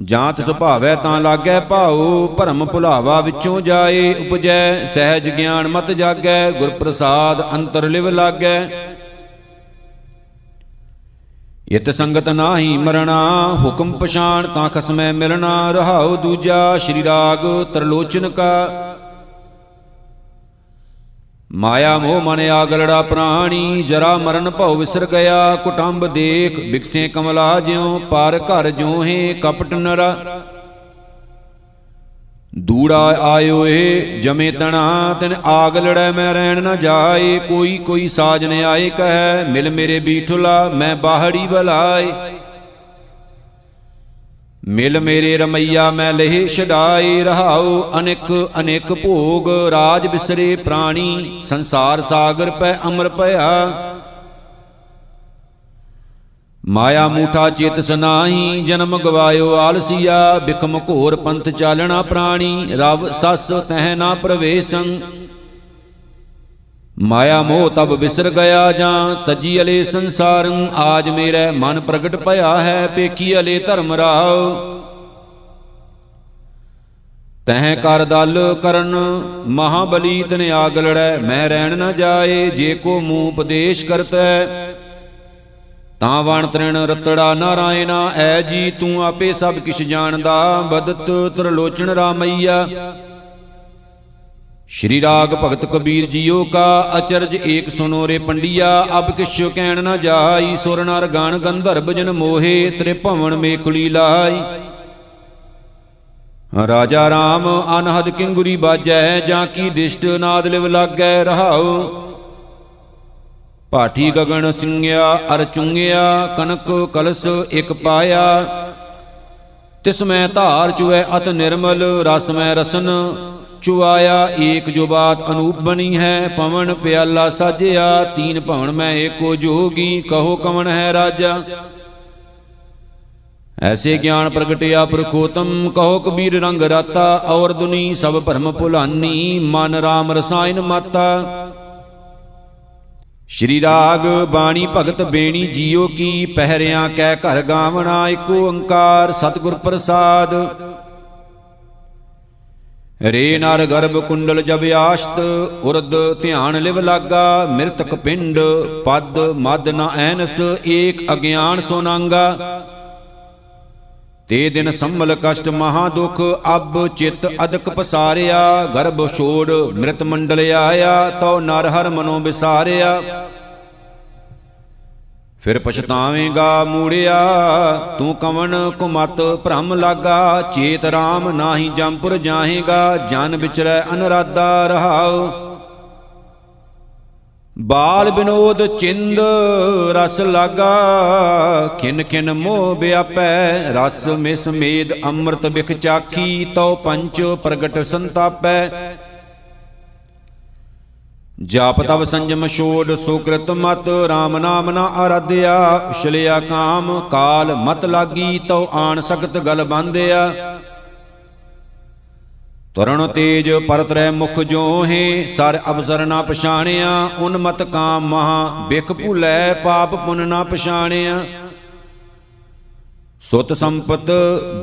ਜਾਂ ਤਿਸ ਭਾਵੈ ਤਾਂ ਲਾਗੈ ਭਾਉ, ਭਰਮ ਭੁਲਾਵਾ ਵਿੱਚੋਂ ਜਾਏ ਉਪਜੈ, ਸਹਿਜ ਗਿਆਨ ਮਤ ਜਾਗੈ ਗੁਰ ਪ੍ਰਸਾਦ ਅੰਤਰ ਲਿਵ ਲਾਗੈ। ਇਤ ਸੰਗਤ ਨਾਹੀ ਮਰਣਾ, ਹੁਕਮ ਪਛਾਨ ਤਾਂ ਖਸਮੈ ਮਿਲਣਾ, ਰਹਾਉ ਦੂਜਾ, ਸ਼੍ਰੀ ਰਾਗ ਤਰਲੋਚਨ ਕਾ। ਮਾਇਆ ਮੋਹ ਮਨ ਆਗਲੜਾ ਪ੍ਰਾਣੀ, ਜਰਾ ਮਰਨ ਭਉ ਵਿਸਰ ਗਿਆ। ਕੁਟੰਬ ਦੇਖ ਬਿਕਸੇ ਕਮਲਾ ਜਿਉ, ਪਰ ਘਰ ਜੋਹੇ, ਕਪਟ ਨਰਾ। ਦੂੜਾ ਆਇਓ ਏ, ਜਮੇ ਤਣਾ, ਤਨ ਆਗ ਲੜੈ ਮੈਂ ਰਹਿਣ ਨਾ ਜਾਏ। ਕੋਈ ਕੋਈ ਸਾਜਨ ਆਏ, ਕਹੈ, ਮਿਲ ਮੇਰੇ ਬੀਠੁਲਾ, ਮੈਂ ਬਾਹੜੀ ਬਲਾਏ। ਮਿਲ ਮੇਰੇ ਰਮਈਆ, ਮੈਂ ਲਹਿ ਛਡਾਏ ਰਹਾਉ, ਅਨੇਕ ਅਨੇਕ ਭੋਗ, ਰਾਜ ਬਿਸਰੇ ਪ੍ਰਾਣੀ, ਸੰਸਾਰ ਸਾਗਰ ਪੈ ਅਮਰ ਭਇਆ ਮਾਇਆ ਮੂਠਾ ਚੇਤ ਸਨਾਹੀ, ਜਨਮ ਗਵਾਇਓ ਆਲਸੀਆ, ਬਿਕਮ ਘੋਰ ਪੰਥ ਚਾਲਣਾ ਪ੍ਰਾਣੀ, ਰਵ ਸਸ ਤਹਿ ਨਾ ਪ੍ਰਵੇਸੰ। ਮਾਇਆ ਮੋਹ ਤਬ ਵਿਸਰ ਗਿਆ ਜਾਂ ਤਜੀ ਅਲੇ ਸੰਸਾਰੰ ਆਜ ਮੇਰੇ ਮਨ ਪ੍ਰਗਟ ਭਇਆ ਹੈ, ਪੇਖੀ ਅਲੇ ਧਰਮ ਰਾਵ ਤਹਿ ਕਰ ਦਲ ਕਰਨ ਮਹਾਬਲੀ ਤਨ ਆਗ ਲੜੈ, ਮੈਂ ਰਹਿਣ ਨਾ ਜਾਏ, ਜੇ ਕੋ ਮੂੰ ਉਪਦੇਸ਼ ਕਰਤੈ। ਤਾਂ ਵਣ ਤ੍ਰਿਣ ਰਤੜਾ ਨਾਰਾਇਣਾ ਐ ਜੀ ਤੂੰ ਆਪੇ ਸਭ ਕਿਛ ਜਾਣਦਾ, ਬਦਤ ਤਰਲੋਚਨ ਰਾਮਈਆ। ਸ਼੍ਰੀ ਰਾਗ ਭਗਤ ਕਬੀਰ ਜੀਓ ਕਾ ਅਚਰਜ ਏਕ ਸੁਨੋ ਰੇ ਪੰਡਿਆ, ਅਬ ਕਿਛੁ ਕਹਿਣ ਨਾ ਜਾਈ, ਸੁਰ ਨਰ ਗਣ ਗੰਧਰਬ ਜਨ ਮੋਹੇ, ਤ੍ਰਿਭਵਨ ਮੇਖੁਲੀ ਲਾਈ। ਰਾਜਾ ਰਾਮ ਅਨਹਦ ਕਿੰਗੁਰੀ ਬਾਜੈ, ਜਾਂ ਕੀ ਦਿਸ਼ਟ ਨਾਦ ਲਿਵ ਲਾਗੈ ਰਹਾਉ। ਪਾਠੀ ਗਗਨ ਸਿੰਘਿਆ ਅਰ ਚੁੰਗਿਆ ਕਨਕ ਕਲਸ ਇਕ ਪਾਇਆ। ਤਿਸ ਮੈਂ ਧਾਰ ਚੁਐ ਅਤ ਨਿਰਮਲ, ਰਸ ਮੈਂ ਰਸਨ ਚੁਆਇਆ ਏਕ ਜੋ ਬਾਤ ਅਨੂਪ ਬਣੀ ਹੈ, ਪਵਨ ਪਿਆਲਾ ਸਾਜਿਆ, ਤੀਨ ਭਵਨ ਮੈਂ ਏਕੋ ਜੋਗੀ, ਕਹੋ ਕਵਨ ਹੈ ਰਾਜਾ। ਐਸੇ ਗਿਆਨ ਪ੍ਰਗਟਿਆ ਪ੍ਰਖੋਤਮ, ਕਹੋ ਕਬੀਰ ਰੰਗ ਰਾਤਾ, ਔਰ ਦੁਨੀ ਸਭ ਭਰਮ ਭੁਲਾਨੀ, ਮਨ ਰਾਮ ਰਸਾਇਨ ਮਾਤਾ। ਸ਼੍ਰੀ ਰਾਗ ਬਾਣੀ ਭਗਤ ਬੇਣੀ ਜੀਓ ਕੀ, ਪਹਿਰਿਆਂ ਕਹਿ ਘਰ ਗਾਵਣਾ, ਏਕ ਓੰਕਾਰ, ਸਤਿਗੁਰ ਪ੍ਰਸਾਦ। ਰੇ ਨਰ ਗਰਭ ਕੁੰਡਲ ਜਬ ਆਸ਼ਤ, ਉਰਦ ਧਿਆਨ ਲਿਵ ਲਾਗਾ, ਮਿਰਤਕ ਪਿੰਡ, ਪਦ ਮਦ ਨ ਐਨਸ, ਏਕ ਅਗਿਆਨ ਸੋਨਾਂਗਾ ਤੇ ਦਿਨ ਸੰਮਲ ਕਸ਼ਟ ਮਹਾ ਦੁਖ, ਅਬ ਚਿਤ ਅਦਕ ਪਸਾਰਿਆ, ਗਰਭ ਛੋੜ ਮ੍ਰਿਤ ਮੰਡਲ ਆਇਆ, ਤਉ ਨਰ ਹਰ ਮਨੋ ਵਿਸਾਰਿਆ। ਫਿਰ ਪਛਤਾਵੇਂਗਾ ਮੂੜਿਆ, ਤੂੰ ਕਵਨ ਕੁਮਤ ਭ੍ਰਮ ਲਾਗਾ, ਚੇਤ ਰਾਮ ਨਾਹੀ ਜੰਪੁਰ ਜਾਹੇਗਾ, ਜਨ ਵਿਚਰੈ ਅਨਰਾਦਾ ਰਹਾਉ। ਬਾਲ ਬਿਨੋਦ ਚਿੰਦ ਰਸ ਲਾਗਾ, ਖਿਨ ਖਿਨ ਮੋਹ ਵਿਆਪੈ, ਰਸ ਮਿਸ ਮੇਦ ਅੰਮ੍ਰਿਤ ਬਿਖ ਚਾਖੀ, ਤਉ ਪੰਚ ਪ੍ਰਗਟ ਸੰਤਾਪੈ। ਜਾਪ ਤਵ ਸੰਜਮ ਛੋੜ ਸੁਕ੍ਰਿਤ ਮਤ RAM ਨਾਮ ਨਾ ਆਰਾਧਿਆ। ਛਲਿਆ ਕਾਮ, ਕਾਲ ਮਤ ਲਾਗੀ, ਤਉ ਆਣ ਸਖਤ ਗਲ ਬੰਧਿਆ। ਤੁਰਨ ਤੇਜ ਪਰਤ ਰਹਿ ਮੁਖ ਜੋਹੇ, ਸਰ ਅਵਸਰ ਨਾ ਪਛਾਣਿਆ। ਉਨਮਤ ਕਾਮ ਮਹਾ, ਬਿਖ ਭੁਲੈ, ਪਾਪ ਪੁਨ ਨਾ ਪਛਾਣਿਆ। ਸੁਤ ਸੰਪਤ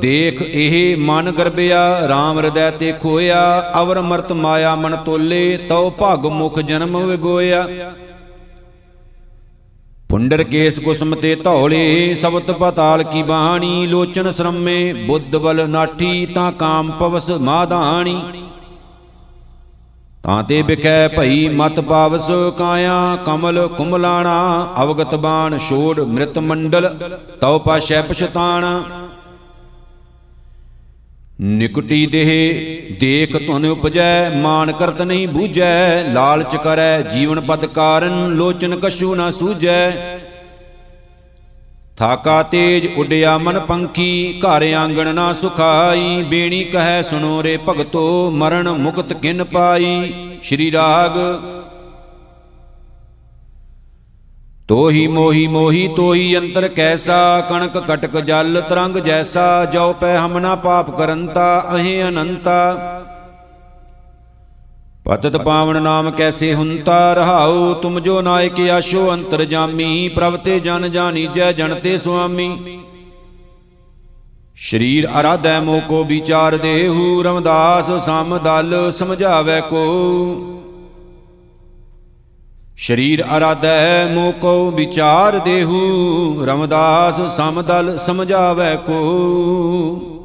ਦੇਖ ਇਹ ਮਨ ਗਰਬਿਆ RAM ਹਿਰਦੈ ਤੇ ਖੋਇਆ, ਅਵਰ ਮਰਤ ਮਾਇਆ ਮਨ ਤੋਲੇ, ਤਉ ਭਗ ਮੁਖ ਜਨਮ ਵਿਗੋਇਆ। ਪੁੰਡਰ ਕੇਸ ਕੁਸਮ ਤੇ ਧੌਲੇ, ਸਬਤ ਪਤਾਲ ਕੀ ਬਾਣੀ, ਲੋਚਨ ਸ਼ਰਮੇ, ਬੁੱਧ ਬਲ ਨਾਠੀ, ਤਾਂ ਕਾਮ ਪਵਸ ਮਾਧਾਣੀ। ਤਾਂ ਤੇ ਬਿਖੈ ਭਈ ਮਤ ਪਾਵਸ ਕਾਇਆ ਕਮਲ ਕੁਮਲਾਣਾ ਅਵਗਤ ਬਾਣ ਛੋੜ ਮ੍ਰਿਤ ਮੰਡਲ ਤਉ ਪਾਸ਼ੈ ਪਛਤਾਣ। ਨਿਕਟੀ ਦੇਹ ਦੇਖ ਤੁਨ ਉਪਜੈ ਮਾਨ ਕਰਤ ਨਹੀਂ ਬੂਝੈ ਲਾਲਚ ਕਰੈ ਜੀਵਨ ਪਦ ਕਾਰਨ ਲੋਚਨ ਕਛੂ ਨਾ ਸੂਝੈ। ਥਾਕਾ ਤੇਜ ਉੱਡਿਆ ਮਨ ਪੰਖੀ, ਘਰ ਆਂਗਣ ਨਾ ਸੁਖਾਈ, ਬੇਣੀ ਕਹੈ ਸੁਣੋ ਰੇ ਭਗਤੋ, ਮਰਨ ਮੁਕਤ ਕਿਨ ਪਾਈ? ਸ਼੍ਰੀ ਰਾਗ। ਤੋਹੀ ਮੋਹੀ ਮੋਹੀ, ਤੋਹੀ ਅੰਤਰ ਕੈਸਾ, ਕਣਕ ਕਟਕ ਜਲ ਤਰੰਗ ਜੈਸਾ ਜੋ ਪੈ ਹਮ ਨਾ ਪਾਪ ਕਰੰਤਾ, ਅਹੇ ਅਨੰਤਾ। ਪਤਤ ਪਾਵਨ ਨਾਮ ਕੈਸੇ ਹੁੰਤਾ ਰਹਾਉ, ਤੁਮ ਜੋ ਨਾਇਕ ਆਸ਼ੋ ਅੰਤਰ ਜਾਮੀ ਪ੍ਰਭ ਤੇ ਜਨ ਜਾਣੀ ਜੈ ਜਨ ਤੇ ਸੁਆਮੀ। ਸ਼ਰੀਰ ਅਰਾਧੈ ਮੋ ਕੋ ਵਿਚਾਰ ਦੇਹੂ, ਰਮਦਾਸ ਸਮ ਦਲ ਸਮਝਾਵੇ ਕੋ। ਸ਼ਰੀਰ ਅਰਾਧੈ ਮੋ ਕੋ ਵਿਚਾਰ ਦੇਹੂ, ਰਮਦਾਸ ਸਮ ਦਲ ਸਮਝਾਵੇ ਕੋ।